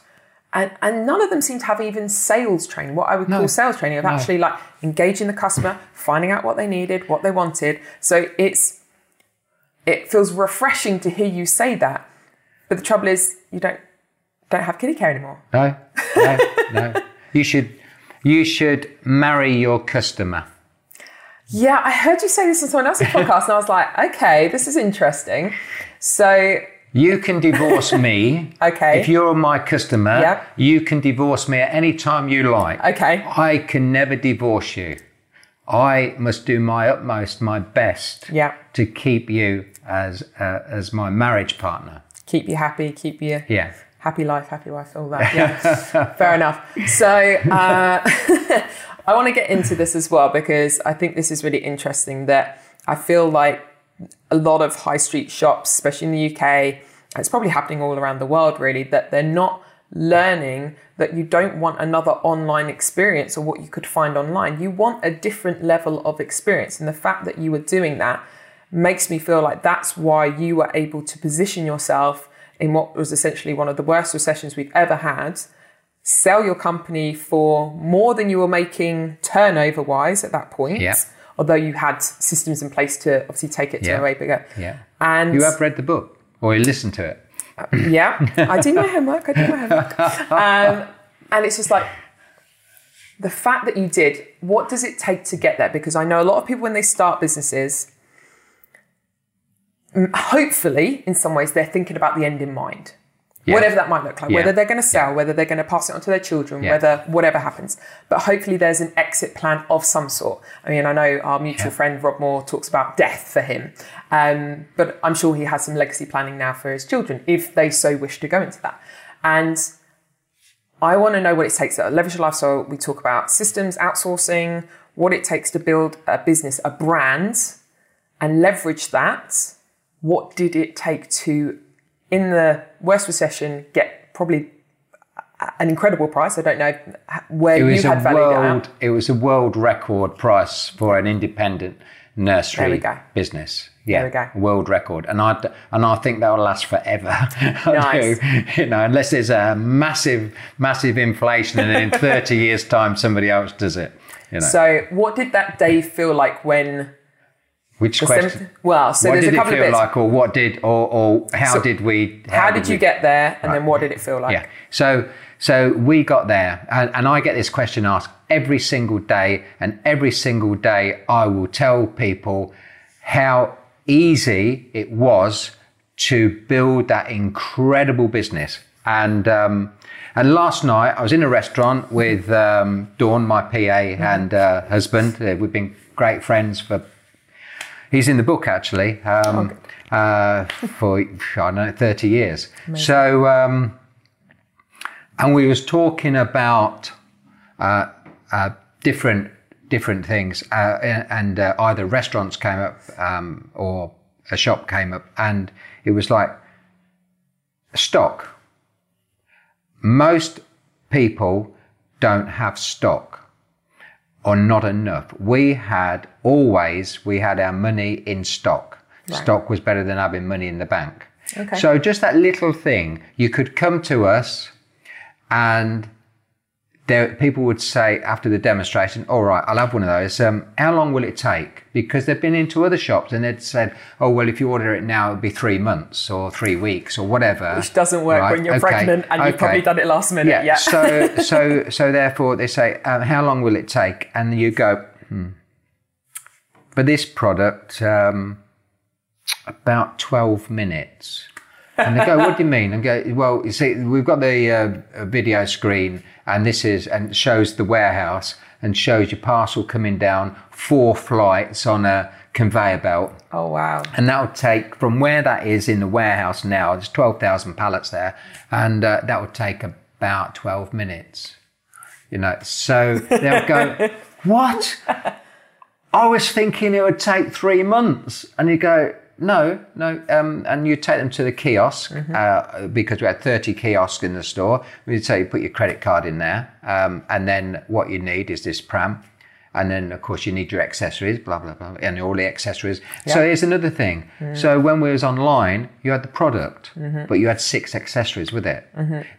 And, and none of them seem to have even sales training, what I would call sales training, of actually like engaging the customer, finding out what they needed, what they wanted. So it's it feels refreshing to hear you say that. But the trouble is, you don't don't have Kiddicare anymore. No, no, no. You should you should marry your customer. Yeah, I heard you say this on someone else's podcast, and I was like, okay, this is interesting. So, You can divorce me. Okay. If you're my customer, Yep. you can divorce me at any time you like. Okay. I can never divorce you. I must do my utmost, my best Yeah. to keep you as uh, as my marriage partner. keep you happy, keep you Yeah. Happy life, happy wife, all that. Yeah, fair enough. So uh, I want to get into this as well because I think this is really interesting. That I feel like a lot of high street shops, especially in the UK, it's probably happening all around the world, really, that they're not learning that you don't want another online experience or what you could find online. You want a different level of experience, and the fact that you were doing that makes me feel like that's why you were able to position yourself in what was essentially one of the worst recessions we've ever had, sell your company for more than you were making turnover wise at that point. Yeah. Although you had systems in place to obviously take it to Yeah. a way bigger. Yeah. And You have read the book or you listened to it. yeah, I do my homework. I do my homework. Um, and it's just like the fact that you did. What does it take to get there? Because I know a lot of people when they start businesses, hopefully, in some ways, they're thinking about the end in mind. Yeah. Whatever that might look like, Yeah. whether they're going to sell, whether they're going to pass it on to their children, Yeah. whether whatever happens. But hopefully, there's an exit plan of some sort. I mean, I know our mutual Yeah. friend Rob Moore talks about death for him, um, but I'm sure he has some legacy planning now for his children if they so wish to go into that. And I want to know what it takes. At Leverage Your Lifestyle, we talk about systems, outsourcing, what it takes to build a business, a brand, and leverage that. What did it take to, in the worst recession, get probably an incredible price? I don't know where It you had valued it world out. it was a world record price for an independent nursery business. Yeah, There we go. world record, and I and I think that will last forever. Nice. do. You know, unless there's a massive, massive inflation, and in 30 years' time somebody else does it. You know. So, what did that day feel like when Which The question? symptom- well, so what there's did a couple it of feel bits. like, or what did, or, or how So, did we? How, did you we- get there, and then what did it feel like? Yeah. So so we got there, and, and I get this question asked every single day, and every single day I will tell people how easy it was to build that incredible business. And um, and last night I was in a restaurant with um, Dawn, my PA, and uh, husband. Uh, We've been great friends for He's in the book actually um, uh, for I don't know thirty years. So um, and we was talking about uh, uh, different different things, uh, and uh, either restaurants came up um, or a shop came up, and it was like stock. Most people don't have stock or not enough. We had always we had our money in stock. Stock was better than having money in the bank. Okay. So just that little thing, you could come to us and there, people would say after the demonstration, all right, I'll have one of those. Um, how long will it take? Because they've been into other shops and they'd said, oh, well, if you order it now, it'll be three months or three weeks or whatever. Which doesn't work Right, when you're okay, pregnant and you've probably done it last minute. Yeah. Yeah. so so so therefore they say, um, how long will it take? And you go, hmm. For this product, um, about twelve minutes. And they go, what do you mean? And go, well, you see, we've got the uh, video screen, and this is and shows the warehouse and shows your parcel coming down four flights on a conveyor belt. oh wow. And that would take from where that is in the warehouse now, there's 12,000 pallets there, and uh, that would take about 12 minutes. You know, so they'll go, What? I was thinking it would take three months. And you go, No, no. Um, and you take them to the kiosk uh, because we had 30 kiosks in the store. We'd say you put your credit card in there, um, and then what you need is this pram. And then, of course, you need your accessories, blah, blah, blah, and all the accessories. So here's another thing. So when we was online, you had the product, but you had six accessories with it.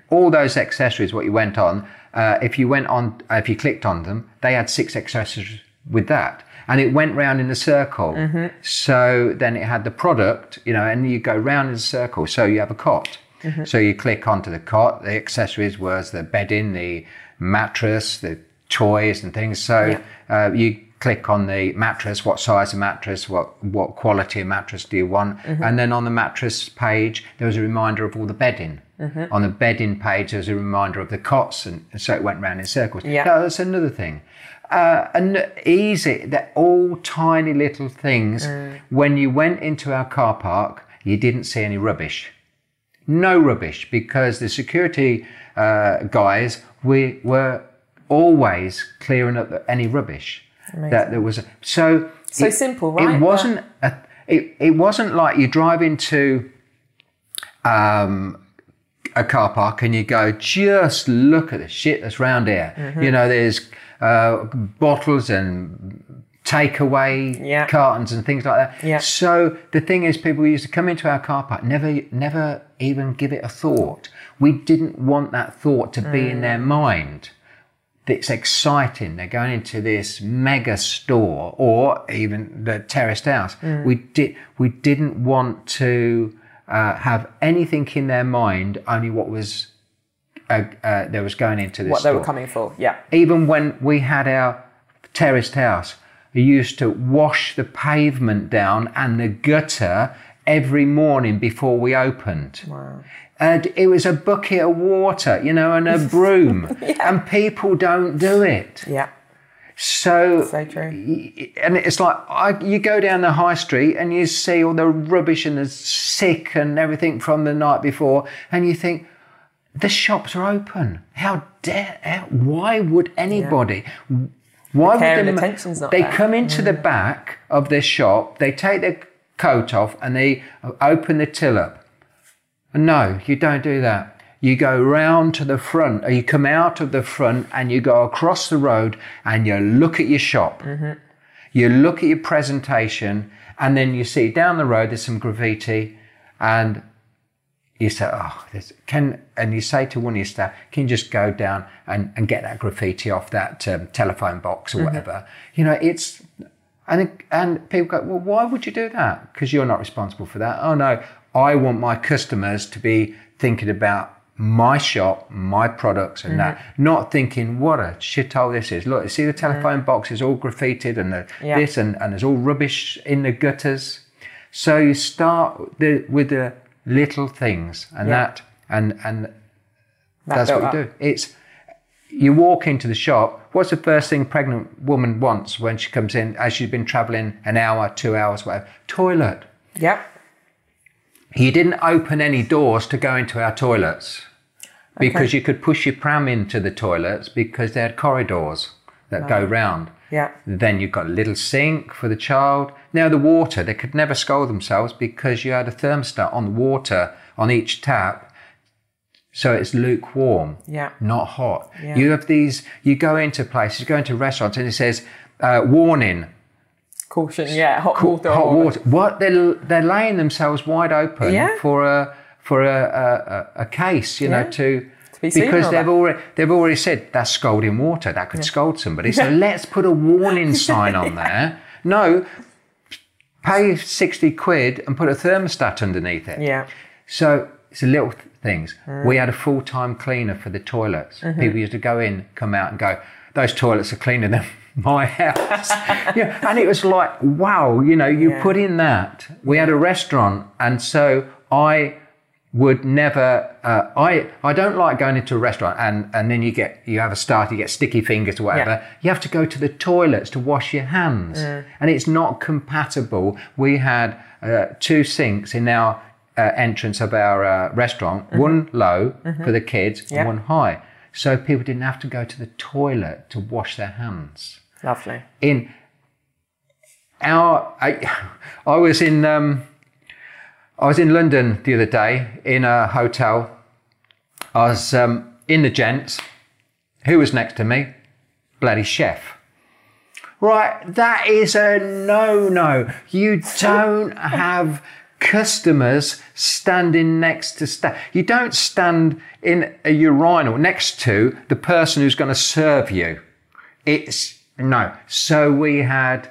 All those accessories, what you went on, uh, if you went on, uh, if you clicked on them, they had six accessories with that. And it went round in a circle. Mm-hmm. So then it had the product, you know, and you go round in a circle. So you have a cot. Mm-hmm. So you click onto the cot. The accessories was the bedding, the mattress, the toys and things. So uh, you click on the mattress, what size of mattress, what what quality of mattress do you want, mm-hmm. and then on the mattress page there was a reminder of all the bedding. On the bedding page there was a reminder of the cots, and so it went round in circles. Yeah. Now, that's another thing. Uh, and easy, they're all tiny little things. When you went into our car park, you didn't see any rubbish no rubbish because the security uh, guys we were always clearing up any rubbish that there was. So So simple, right? It wasn't. A, it, it wasn't like you drive into um, a car park and you go, just look at the shit that's round here. Mm-hmm. You know, there's uh, bottles and takeaway Yeah. cartons and things like that. Yeah. So the thing is, people used to come into our car park, never, never even give it a thought. We didn't want that thought to be in Mm. their mind. It's exciting. They're going into this mega store or even the terraced house. Mm. We did. We didn't want to uh, have anything in their mind. Only what was uh, uh, there was going into this what they store were coming for. Yeah. even when we had our terraced house, we used to wash the pavement down and the gutter every morning before we opened. Wow. And it was a bucket of water, you know, and a broom. yeah. And people don't do it. Yeah. So, So true. and it's like I, you go down the high street and you see all the rubbish and the sick and everything from the night before, and you think, the shops are open. How dare? How, why would anybody? Why care would they? they there. come into the mm. back of their shop. They take their coat off and they open the till up. No, you don't do that. You go round to the front, or you come out of the front and you go across the road and you look at your shop. Mm-hmm. You look at your presentation, and then you see down the road there's some graffiti, and you say, "Oh, this can," and you say to one of your staff, "Can you just go down and, and get that graffiti off that um, telephone box or mm-hmm. whatever?" You know, it's And, and people go, well, why would you do that? Because you're not responsible for that. Oh, no, I want my customers to be thinking about my shop, my products, and that, mm-hmm. not thinking, what a shithole this is. Look, see the mm. telephone box is all graffitied and the, Yeah. this, and, and there's all rubbish in the gutters. So you start the, with the little things, and Yeah. that, and, and That that's what you up. do. It's you walk into the shop. What's the first thing pregnant woman wants when she comes in, as she's been travelling an hour, two hours, whatever? Toilet. Yep. You didn't open any doors to go into our toilets because you could push your pram into the toilets because they had corridors that go round. Yeah. Then you've got a little sink for the child. Now the water, they could never scald themselves because you had a thermostat on the water on each tap. So it's lukewarm, Yeah. not hot. Yeah. You have these, you go into places, you go into restaurants and it says, uh, warning, Caution. Yeah. Hot water. hot water. What? They're, they're laying themselves wide open Yeah. for a, for a, a, a case, you Yeah. know, to, because they've that. already they've already said that's scalding water that could scald somebody. So let's put a warning sign on there. No, pay sixty quid and put a thermostat underneath it. Yeah. So it's the little th- things. Mm. We had a full time cleaner for the toilets. Mm-hmm. People used to go in, come out, and go. Those toilets are cleaner than my house. yeah, and it was like, wow, you know, you Yeah. put in that. We had a restaurant, and so I would never. Uh, I I don't like going into a restaurant and and then you get you have a start, you get sticky fingers or whatever. Yeah. You have to go to the toilets to wash your hands, and it's not compatible. We had uh, two sinks in our uh, entrance of our uh, restaurant, one low for the kids Yeah. and one high, so people didn't have to go to the toilet to wash their hands Lovely. in our I, I was in um, I was in London the other day in a hotel. I was um, in the gents. Who was next to me? Bloody chef. Right, that is a no no. You don't have customers standing next to staff. You don't stand in a urinal next to the person who's going to serve you. It's no. So we had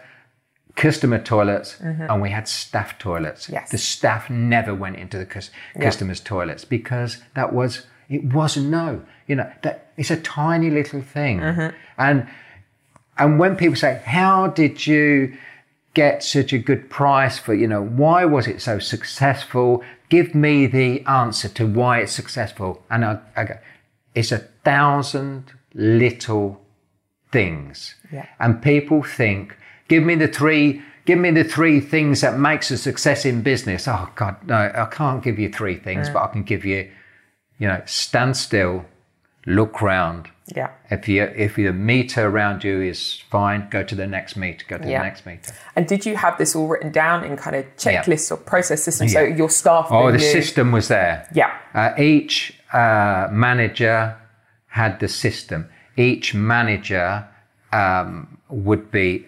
customer toilets mm-hmm. and we had staff toilets. Yes. The staff never went into the cus- customers' toilets because that was it was no. You know that it's a tiny little thing, mm-hmm. and and when people say, "How did you get such a good price for you know why was it so successful?" Give me the answer to why it's successful, and I, I go, "It's a thousand little things. Yeah. And people think, give me the three, give me the three things that makes a success in business. Oh God, no, I can't give you three things, but I can give you, you know, stand still, look round. Yeah. If you if your meter around you is fine, go to the next meter, go to Yeah. the next meter. And did you have this all written down in kind of checklists or process systems so your staff? Oh, knew- the system was there. Yeah. Uh, each uh, manager had the system. Each manager um, would be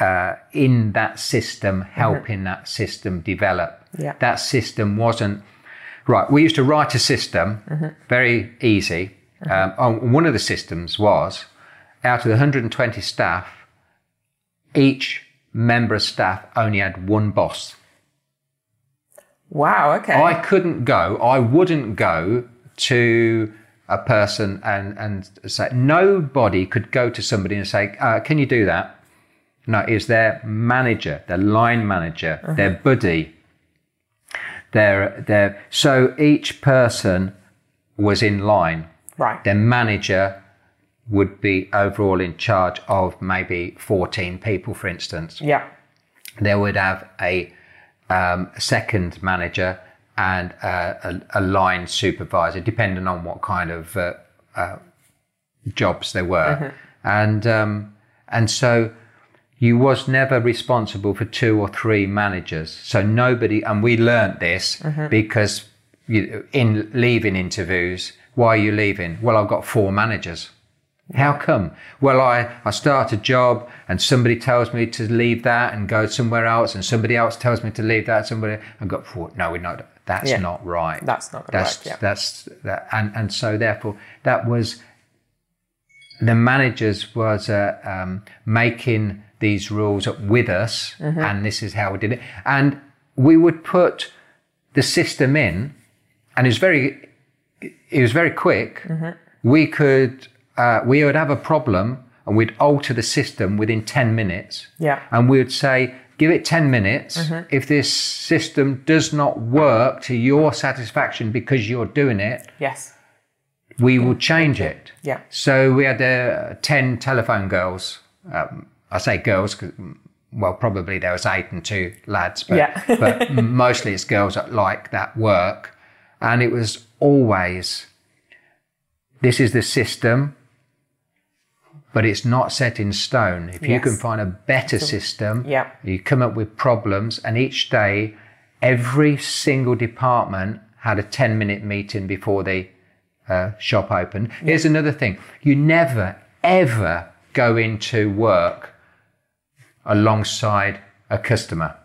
uh, in that system, helping that system develop. Yeah. That system wasn't right. We used to write a system, very easy. Um, oh, one of the systems was out of the 120 staff, each member of staff only had one boss. Wow. Okay. I couldn't go, I wouldn't go to a person and, and say, nobody could go to somebody and say, uh, Can you do that? No, it's their manager, their line manager, their buddy. Their, their, so each person was in line. right. Their manager would be overall in charge of maybe 14 people, for instance yeah. they would have a um, second manager and uh, a, a line supervisor, depending on what kind of uh, uh, jobs they were, and um, and so you was never responsible for two or three managers. So nobody, and we learnt this because you, in leaving interviews, why are you leaving? Well, I've got four managers. How come? Well, I, I start a job and somebody tells me to leave that and go somewhere else, and somebody else tells me to leave that somewhere. I've got four. No, we're not. That's Yeah. not right. That's not that's, work, yeah. That's that, and and so therefore that was the managers was uh, um, making these rules up with us, and this is how we did it. And we would put the system in, and it was very, it was very quick. We could, uh, we would have a problem, and we'd alter the system within ten minutes. Yeah. and we would say, give it ten minutes. Mm-hmm. If this system does not work to your satisfaction because you're doing it, Yes. we will change it. Yeah. So we had uh, 10 telephone girls. Um, I say girls, mm, well, probably there was eight and two lads, but, Yeah. but mostly it's girls that like that work. And it was always, this is the system, but it's not set in stone. If you can find a better system, Yeah. you come up with problems. And each day, every single department had a 10 minute meeting before the uh, shop opened. Here's another thing you never, ever go into work alongside a customer.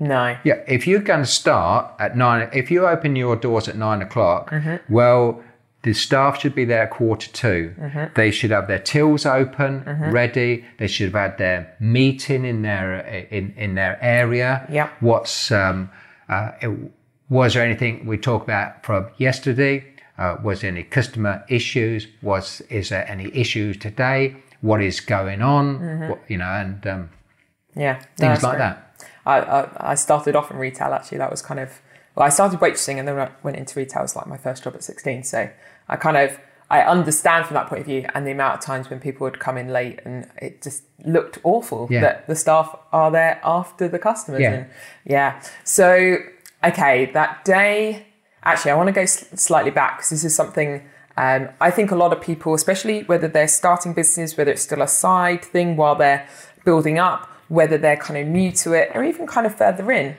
No. Yeah, if you're going to start at nine, if you open your doors at nine o'clock, well, the staff should be there at quarter 2 They should have their tills open, ready. They should have had their meeting in their in in their area. Yeah. What's um, uh, it- was there anything we talked about from yesterday? Uh, was there any customer issues? Was is there any issues today? What is going on? What, you know, and um, Yeah. Things like great. that. I, I, I started off in retail actually. That was kind of well, I started waitressing and then I went into retail. It was like my first job at 16. So I kind of I understand from that point of view and the amount of times when people would come in late and it just looked awful Yeah. that the staff are there after the customers. Yeah. And yeah. So okay, that day. Actually, I want to go s- slightly back because this is something. Um, I think a lot of people, especially whether they're starting business, whether it's still a side thing while they're building up, whether they're kind of new to it, or even kind of further in,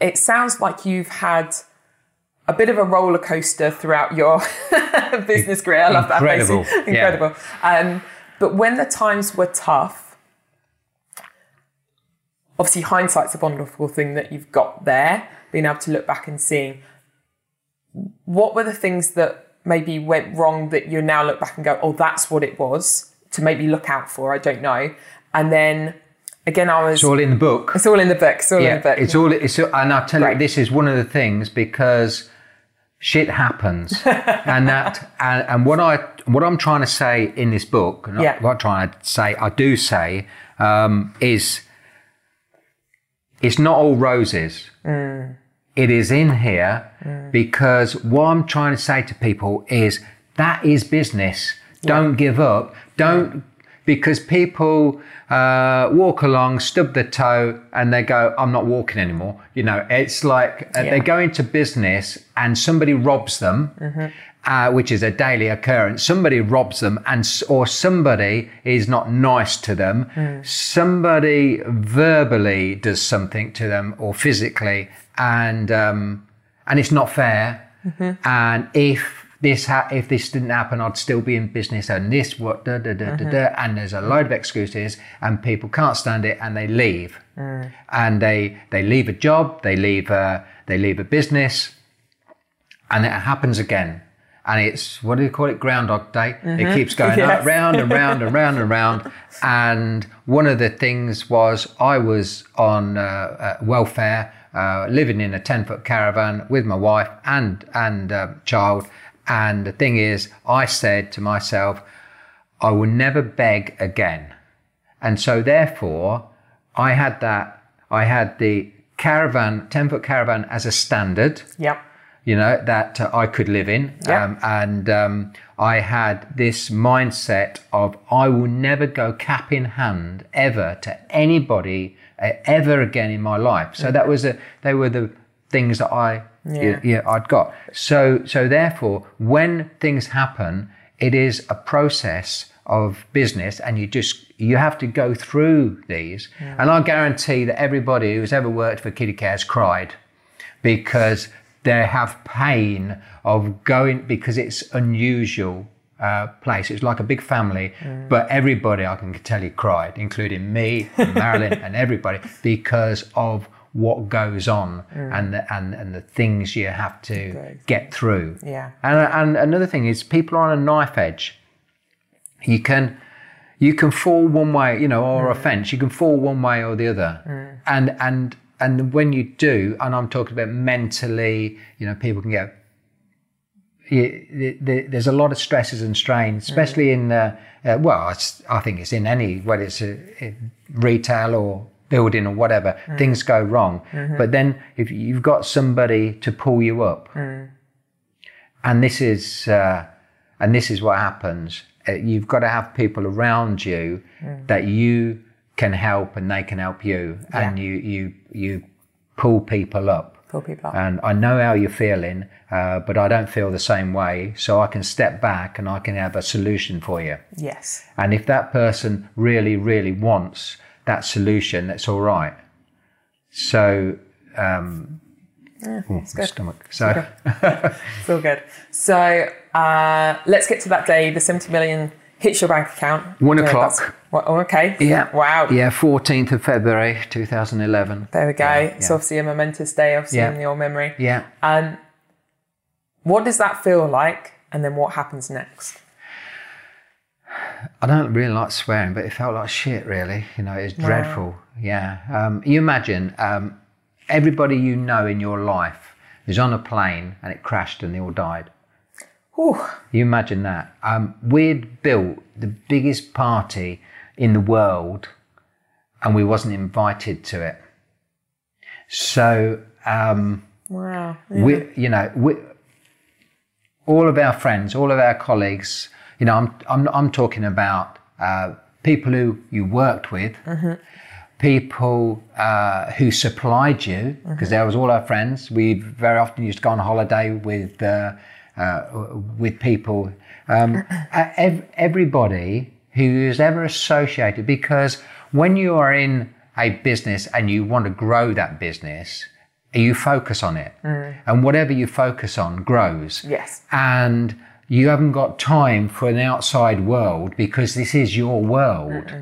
it sounds like you've had a bit of a roller coaster throughout your business career. I love Incredible, that. phrasing. yeah. Incredible. Um, but when the times were tough, obviously hindsight's a wonderful thing that you've got there, being able to look back and seeing what were the things that maybe went wrong that you now look back and go, oh, that's what it was to maybe look out for. I don't know. And then again, I was. It's all in the book. It's all in the book. It's all in the book. It's all. It's all, and I'll tell Right. you, this is one of the things because shit happens, and that and, and what I what I'm trying to say in this book, not Yeah. what I'm trying to say, I do say, um, is it's not all roses. Mm. It is in here because what I'm trying to say to people is that is business. Don't give up. Don't because people uh, walk along, stub their toe, and they go, "I'm not walking anymore." You know, it's like uh, Yeah. they go into business and somebody robs them, uh, which is a daily occurrence. Somebody robs them, and or somebody is not nice to them. Somebody verbally does something to them, or physically, and um, and it's not fair. And if this ha- if this didn't happen, I'd still be in business. And this what da da da da da. And there's a load of excuses, and people can't stand it, and they leave. And they they leave a job, they leave a, they leave a business, and it happens again. And it's what do you call it? Groundhog Day. It keeps going Yes. up, round and round and round and round. And one of the things was I was on uh, uh, welfare, uh, living in a ten foot caravan with my wife and and uh, child. And the thing is, I said to myself, I will never beg again. And so therefore, I had that. I had the caravan, ten foot caravan, as a standard Yep. you know, that uh, I could live in. Yeah. Um, and um, I had this mindset of I will never go cap in hand ever to anybody uh, ever again in my life. So that was a, they were the things that I, Yeah. yeah, I'd got. So, so therefore, when things happen, it is a process of business and you just you have to go through these and i guarantee that everybody who's ever worked for Kiddicare's cried because they have pain of going because it's unusual uh, place. It's like a big family, but everybody I can tell you cried, including me, and Marilyn, and everybody, because of what goes on and the, and and the things you have to get through. Yeah. And and another thing is people are on a knife edge. You can you can fall one way, you know, or a fence. You can fall one way or the other, and and and when you do, and I'm talking about mentally, you know, people can get. you- the- the- There's a lot of stresses and strains, especially in uh, uh, well, I think it's in any whether it's a, in retail or building or whatever. Things go wrong, but then if you've got somebody to pull you up, and this is uh, and this is what happens. Uh, you've got to have people around you that you can help and they can help you, and you you you pull people up. Pull people up. And I know how you're feeling, uh, but I don't feel the same way. So I can step back and I can have a solution for you. Yes. And if that person really, really wants that solution, that's all right. So, um, oh, my stomach. So, Feel good. So uh, let's get to that day. The 70 million hits your bank account. One o'clock. Well, oh, okay. yeah. Wow. Yeah, 14th of February 2011. There we go. Yeah, It's yeah. obviously a momentous day, obviously, Yeah. in your memory. Yeah. Um, what does that feel like? And then what happens next? I don't really like swearing, but it felt like shit, really. You know, it's dreadful. Yeah. Um, you imagine um, everybody you know in your life is on a plane and it crashed and they all died. Whew. You imagine that. Um, we'd built the biggest party in the world and we wasn't invited to it. So, um, Wow. we, you know, we, all of our friends, all of our colleagues, you know, I'm, I'm, I'm talking about uh, people who you worked with, people uh, who supplied you, because there was all our friends. We very often used to go on holiday with uh, uh, with people, um, ev- everybody who is ever associated. Because when you are in a business and you want to grow that business, you focus on it, and whatever you focus on grows Yes. and you haven't got time for an outside world because this is your world.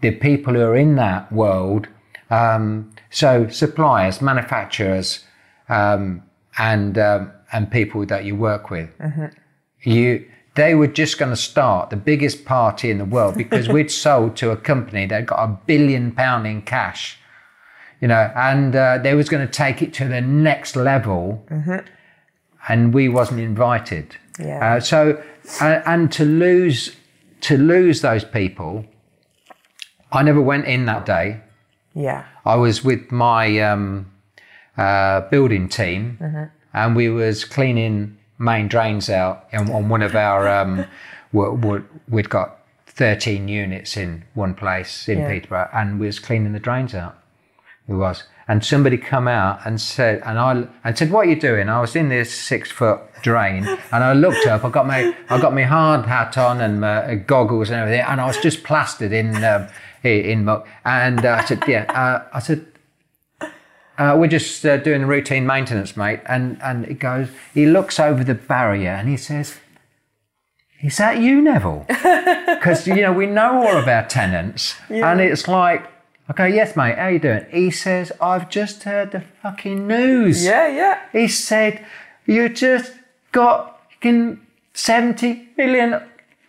The people who are in that world, um, so suppliers, manufacturers, um, and um, and people that you work with, you they were just going to start the biggest party in the world because we'd sold to a company that got a billion pound in cash you know, and uh, they was going to take it to the next level, and we wasn't invited. Yeah. Uh, so, uh, and to lose to lose those people, I never went in that day. Yeah. I was with my um, uh, building team, and we was cleaning main drains out on, on one of our. Um, we'd got thirteen units in one place in Yeah. Peterborough, and we was cleaning the drains out. We was, and somebody come out and said, and I and said, "What are you doing?" I was in this six foot drain, and I looked up. I got my I got my hard hat on and my goggles and everything, and I was just plastered in um, in muck. And uh, I said, "Yeah," uh, I said. Uh, we're just uh, doing routine maintenance, mate. And and it goes. He looks over the barrier and he says, "Is that you, Neville?" Because you know we know all of our tenants, and it's like, Go, "Yes, mate. How you doing?" He says, "I've just heard the fucking news." Yeah. Yeah. He said, "You just got fucking seventy million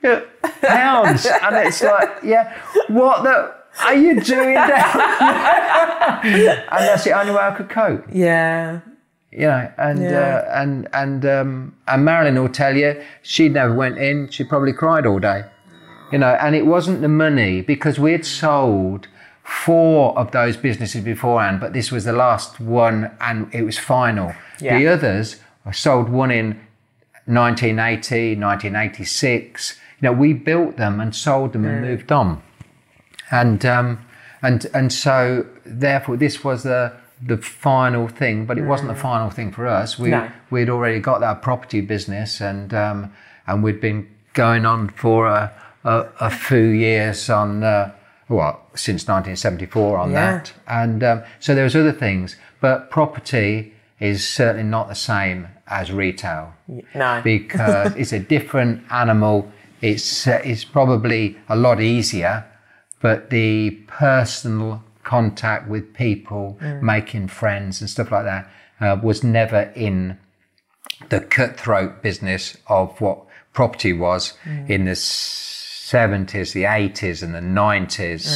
uh, pounds," and it's like, "Yeah, what the." Are you doing that? and that's the only way I could cope Yeah. you know, and Yeah. uh, and and um, and Marilyn will tell you she never went in. She probably cried all day, you know. And it wasn't the money because we had sold four of those businesses beforehand, but this was the last one, and it was final. Yeah. The others I sold one in 1980, 1986. You know, we built them and sold them and moved on and um, and and so therefore this was the the final thing, but it wasn't the final thing for us. We No. we'd already got that property business, and um, and we'd been going on for a a, a few years on uh, well since 1974 on Yeah. that, and um, so there was other things, but property is certainly not the same as retail No. because it's a different animal. It's uh, it's probably a lot easier, but the personal contact with people, making friends and stuff like that, uh, was never in the cutthroat business of what property was in the 70s, the 80s, and the 90s,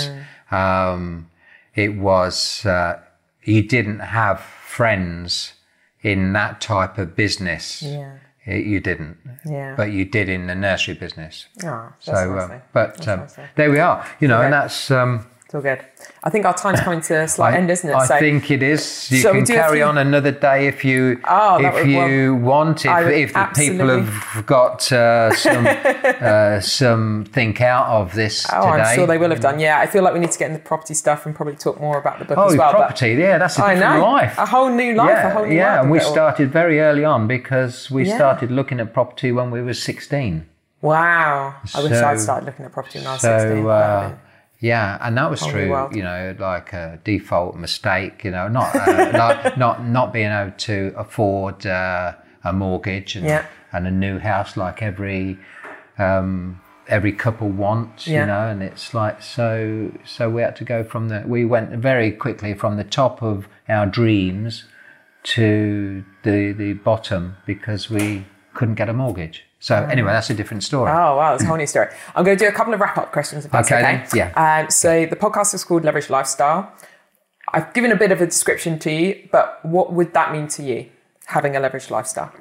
um, it was, uh, you didn't have friends in that type of business. Yeah. It- you didn't. Yeah. But you did in the nursery business. Oh, So, um, but um, there we are. You know, and that's. Um, It's all good. I think our time's coming to a slight I, end, isn't it? I so think it is. You So can carry on another day if you Oh, if would- you want. If, would if the people have got uh, some uh, something out of this Oh, today. I'm sure they will have done. Yeah, I feel like we need to get into property stuff and probably talk more about the book Oh, as well. property. Yeah, that's a I different know. life. A whole new life, yeah, a whole new life. yeah, world and we started very early on because we Yeah. started looking at property when we were 16. Wow. I wish I'd started looking at property when I was So 16. uh, yeah, and that was true. You know, like a default mistake. You know, not uh, not not not being able to afford uh, a mortgage and Yeah. and a new house like every um, every couple wants. Yeah. You know, and it's like so so we had to go from the we went very quickly from the top of our dreams to the the bottom because we couldn't get a mortgage. So anyway, that's a different story. Oh wow, that's a whole new story. I'm going to do a couple of wrap up questions if that's Okay, okay. Yeah. Um, so the podcast is called Leverage Lifestyle. I've given a bit of a description to you, but what would that mean to you, having a leveraged lifestyle?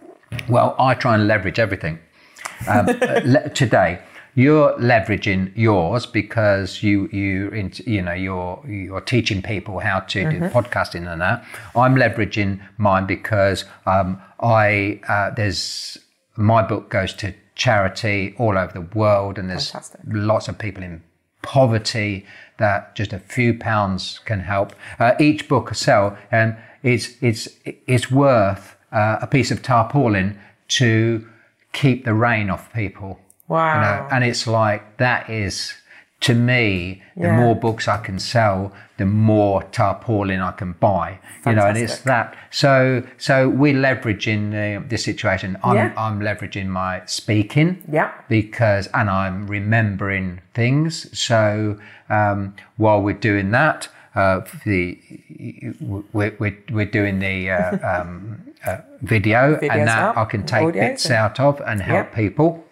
Well, I try and leverage everything. Um, uh, le- today, you're leveraging yours because you you int- you know you're you're teaching people how to do podcasting and that. I'm leveraging mine because um, I uh, there's my book goes to charity all over the world, and there's Fantastic. lots of people in poverty that just a few pounds can help. Uh, each book I sell, and it's it's it's worth uh, a piece of tarpaulin to keep the rain off people. Wow. You know, and it's like that is to me the Yeah. more books I can sell, the more tarpaulin I can buy. You know, and it's that. So so we're leveraging the, the situation. I'm Yeah. I'm leveraging my speaking Yeah. because and I'm remembering things. So um, while we're doing that, uh, the we're, we're, we're doing the uh, um, uh, video, Videos and that out, I can take bits and- out of and help Yep. people.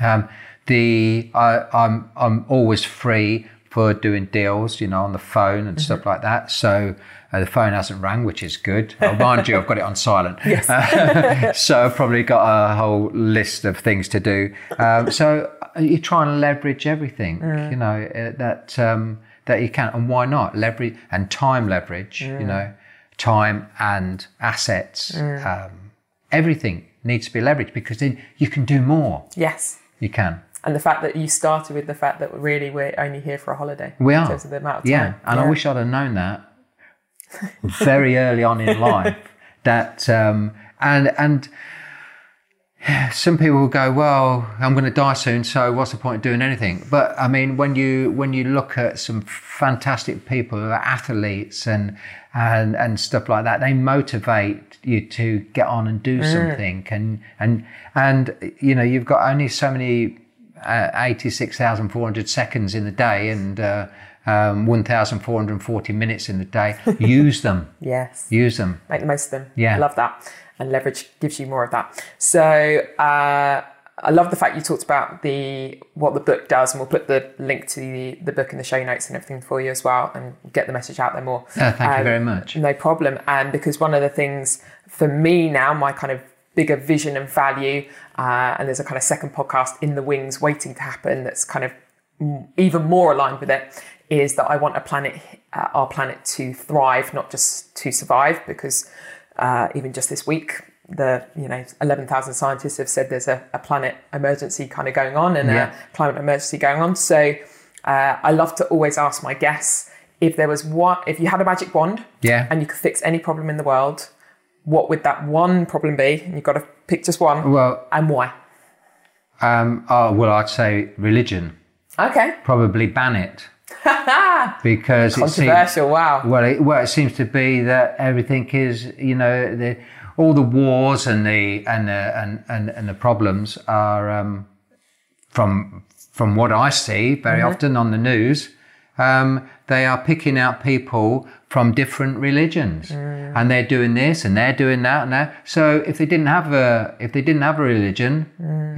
Um, the I, I'm I'm always free for doing deals, you know, on the phone and stuff like that. So uh, the phone hasn't rang, which is good. I'll mind you, I've got it on silent. Yes. so I've probably got a whole list of things to do. Um, so uh, you try and leverage everything, you know, uh, that um, that you can, and why not leverage and time leverage, you know, time and assets. Um, everything needs to be leveraged because then you can do more. Yes. You can. And the fact that you started with the fact that really we're only here for a holiday. We in are. terms of the amount of yeah, time. and I wish I'd have known that very early on in life. That um, and and some people will go, well, I'm going to die soon, so what's the point of doing anything? But I mean, when you when you look at some fantastic people who are athletes and and and stuff like that, they motivate you to get on and do something. And and and you know, you've got only so many 86,400 seconds in the day and uh, um, 1,440 minutes in the day. Use them. Yes. Use them. Make the most of them. Yeah. Love that. And leverage gives you more of that. So uh, I love the fact you talked about the what the book does, and we'll put the link to the, the book in the show notes and everything for you as well, and get the message out there more. Uh, thank you Um, very much. No problem. And because one of the things for me now, my kind of bigger vision and value, uh, and there's a kind of second podcast in the wings waiting to happen that's kind of even more aligned with it, is that I want a planet, uh, our planet to thrive, not just to survive, because uh, even just this week, the you know 11,000 scientists have said there's a, a planet emergency kind of going on and Yeah. a climate emergency going on. So uh, I love to always ask my guests if there was one, if you had a magic wand, Yeah. and you could fix any problem in the world, what would that one problem be? And you've got to pick just one, Well, and why? um, oh, well, I'd say religion. Okay, Probably ban it. because it seems, controversial. wow. well, it, well, it seems to be that everything is, you know, the, all the wars and the and the, and, and and the problems are um, from from what I see very often on the news. Um, they are picking out people from different religions, and they're doing this and they're doing that and that. So if they didn't have a if they didn't have a religion,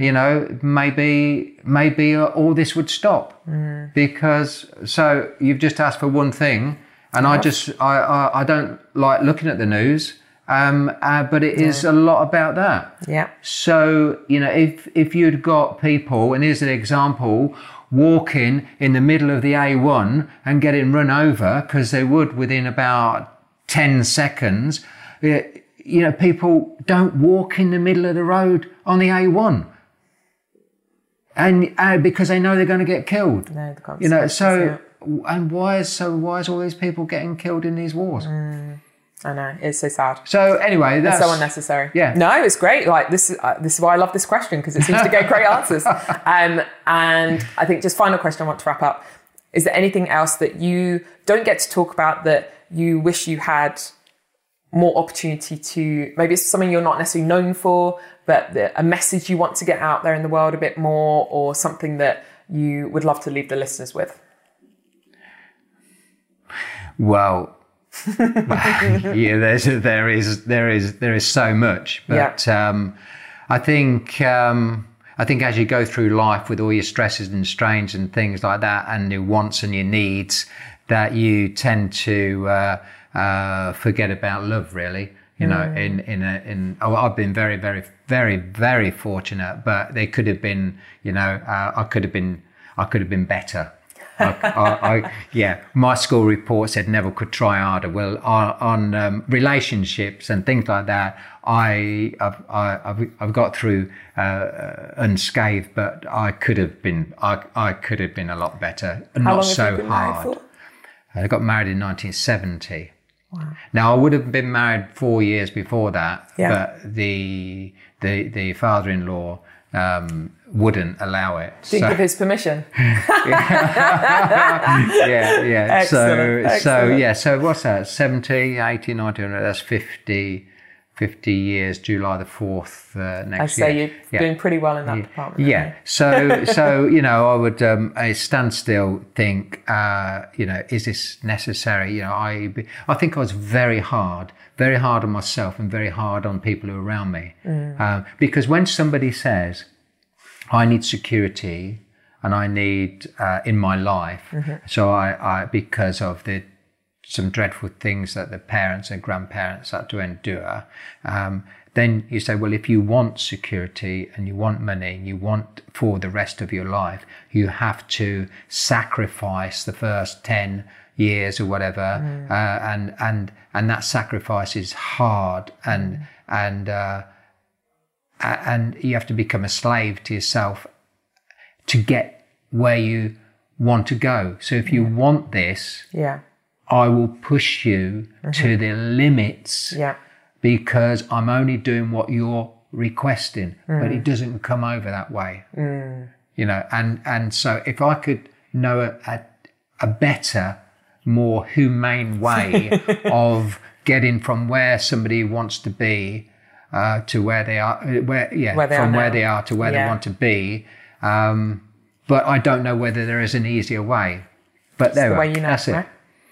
you know, maybe maybe all this would stop because so you've just asked for one thing, and I just I, I I don't like looking at the news. Um, uh, but it is a lot about that. Yeah. So, you know, if, if you'd got people, and here's an example, walking in the middle of the A1 and getting run over, because they would within about 10 seconds, eh, you know, people don't walk in the middle of the road on the A1. And uh, because they know they're going to get killed. No, You know, so, and why is, so why is all these people getting killed in these wars? yeah. I know it's so sad. So anyway, that's It's so unnecessary. Yeah. No, it's great. Like this, is- uh, this is why I love this question because it seems to get great answers. Um, and I think just final question I want to wrap up: Is there anything else that you don't get to talk about that you wish you had more opportunity to? Maybe it's something you're not necessarily known for, but the, a message you want to get out there in the world a bit more, or something that you would love to leave the listeners with. Well, yeah, there's there is there is there is so much, but um, I think um, I think as you go through life with all your stresses and strains and things like that, and your wants and your needs, that you tend to uh, uh, forget about love. Really, you know, in in a, in oh, I've been very very very very fortunate, but they could have been, you know, uh, I could have been I could have been better. I, I, I, yeah, my school report said Neville could try harder. Well, on, on um, relationships and things like that, I, I've, I, I've, I've got through uh, unscathed, but I could have been, I, I could have been a lot better. How Not so have you been hard. I got married in 1970. Now I would have been married four years before that, Yeah. but the the the father-in-law um, wouldn't allow it. Didn't So- give his permission. yeah, yeah. Excellent, so, so yeah. So what's that? 70, 80, 90, that's 50, 50 years. July the fourth uh, next year. I say year. you're yeah. doing pretty well in that department. Yeah. So, so you know, I would um, I stand still, think, uh, you know, is this necessary? You know, I I think I was very hard, very hard on myself, and very hard on people who are around me, um, because when somebody says, "I need security," and I need uh, in my life, so I, I because of the some dreadful things that the parents and grandparents had to endure, um, then you say, well, if you want security and you want money and you want for the rest of your life, you have to sacrifice the first 10 years or whatever. Uh, and, and, and that sacrifice is hard and, and, uh, and you have to become a slave to yourself to get where you want to go. So if you want this, Yeah. I will push you mm-hmm. to the limits Yeah. because I'm only doing what you're requesting, but it mm. doesn't come over that way. Mm. You know, and, and so if I could know a, a, a better, more humane way of getting from where somebody wants to be uh, to where they are, uh, where, yeah, Where they are from where now. they are to where Yeah. they want to be. Um, but I don't know whether there is an easier way. But there the way you know. That's it. right?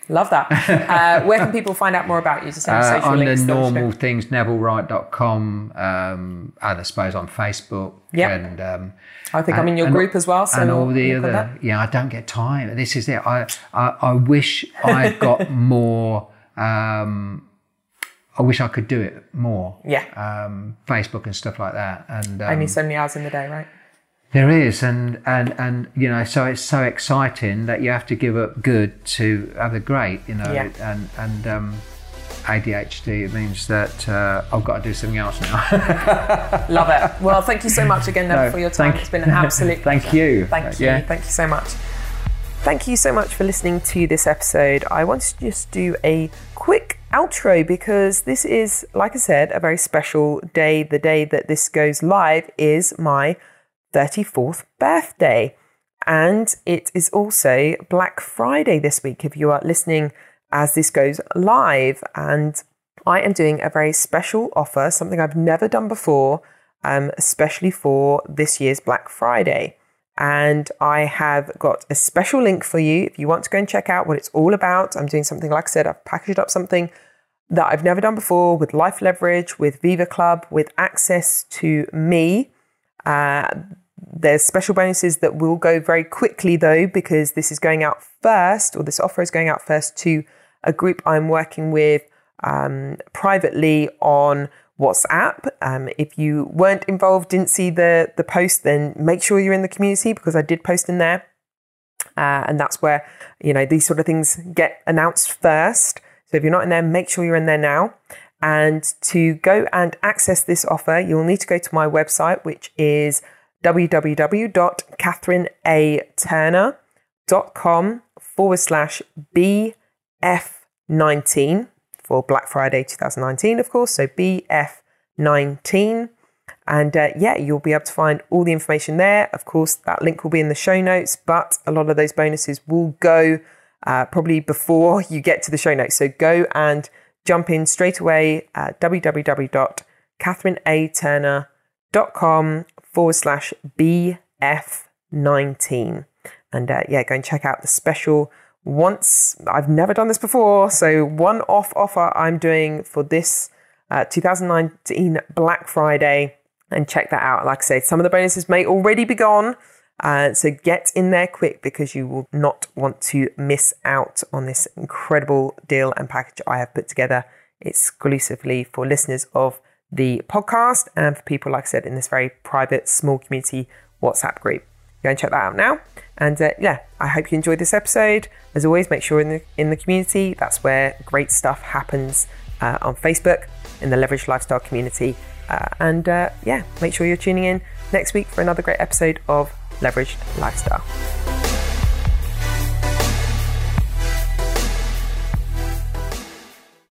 Love that. Uh, where can people find out more about you? Just Uh, social on the links. should- normal things, nevillewright.com, um, and I suppose on Facebook. Yep. And, um, I think I'm in your and- group as well. So and all the other, yeah, I don't get time. This is it. I, I, I wish I'd got more, um, I wish I could do it more. Yeah. Um, Facebook and stuff like that. And, um, Only so many hours in the day, right? there is, and, and, and, you know, so it's so exciting that you have to give up good to the great, you know, Yeah. and, and, um, ADHD, it means that uh, I've got to do something else now. Love it. Well, thank you so much again, No, for your time. thank- It's been an absolute Thank you. Thank you. Yeah. Thank you so much. Thank you so much for listening to this episode. I want to just do a quick outro because this is, like I said, a very special day. The day that this goes live is my 34th birthday. And it is also Black Friday this week if you are listening as this goes live. And I am doing a very special offer, something I've never done before, um, especially for this year's Black Friday. And I have got a special link for you if you want to go and check out what it's all about. I'm doing something, like I said, I've packaged up something that I've never done before with Life Leverage, with Viva Club, with access to me. Uh, there's special bonuses that will go very quickly though, because this is going out first, or this offer is going out first to a group I'm working with um, privately on WhatsApp. Um, if you weren't involved, didn't see the the post, then make sure you're in the community because I did post in there, uh, and that's where you know these sort of things get announced first. So if you're not in there, make sure you're in there now. And to go and access this offer, you'll need to go to my website, which is www.catherineaturner.com forward slash BF19 for Black Friday 2019, of course. So BF19. And uh, yeah, you'll be able to find all the information there. Of course, that link will be in the show notes, but a lot of those bonuses will go uh, probably before you get to the show notes. So go and jump in straight away at www.catherineaturner.com forward slash BF19. And uh, yeah, go and check out the special once. I've never done this before. So, one off offer I'm doing for this uh, 2019 Black Friday. And check that out. Like I said, some of the bonuses may already be gone. Uh, so get in there quick because you will not want to miss out on this incredible deal and package I have put together exclusively for listeners of the podcast and for people, like I said, in this very private, small community WhatsApp group. Go and check that out now. And uh, yeah, I hope you enjoyed this episode. As always, make sure in the in the community. That's where great stuff happens uh, on Facebook in the Leverage Lifestyle community. Uh, and uh, yeah, make sure you're tuning in next week for another great episode of Leveraged Lifestyle.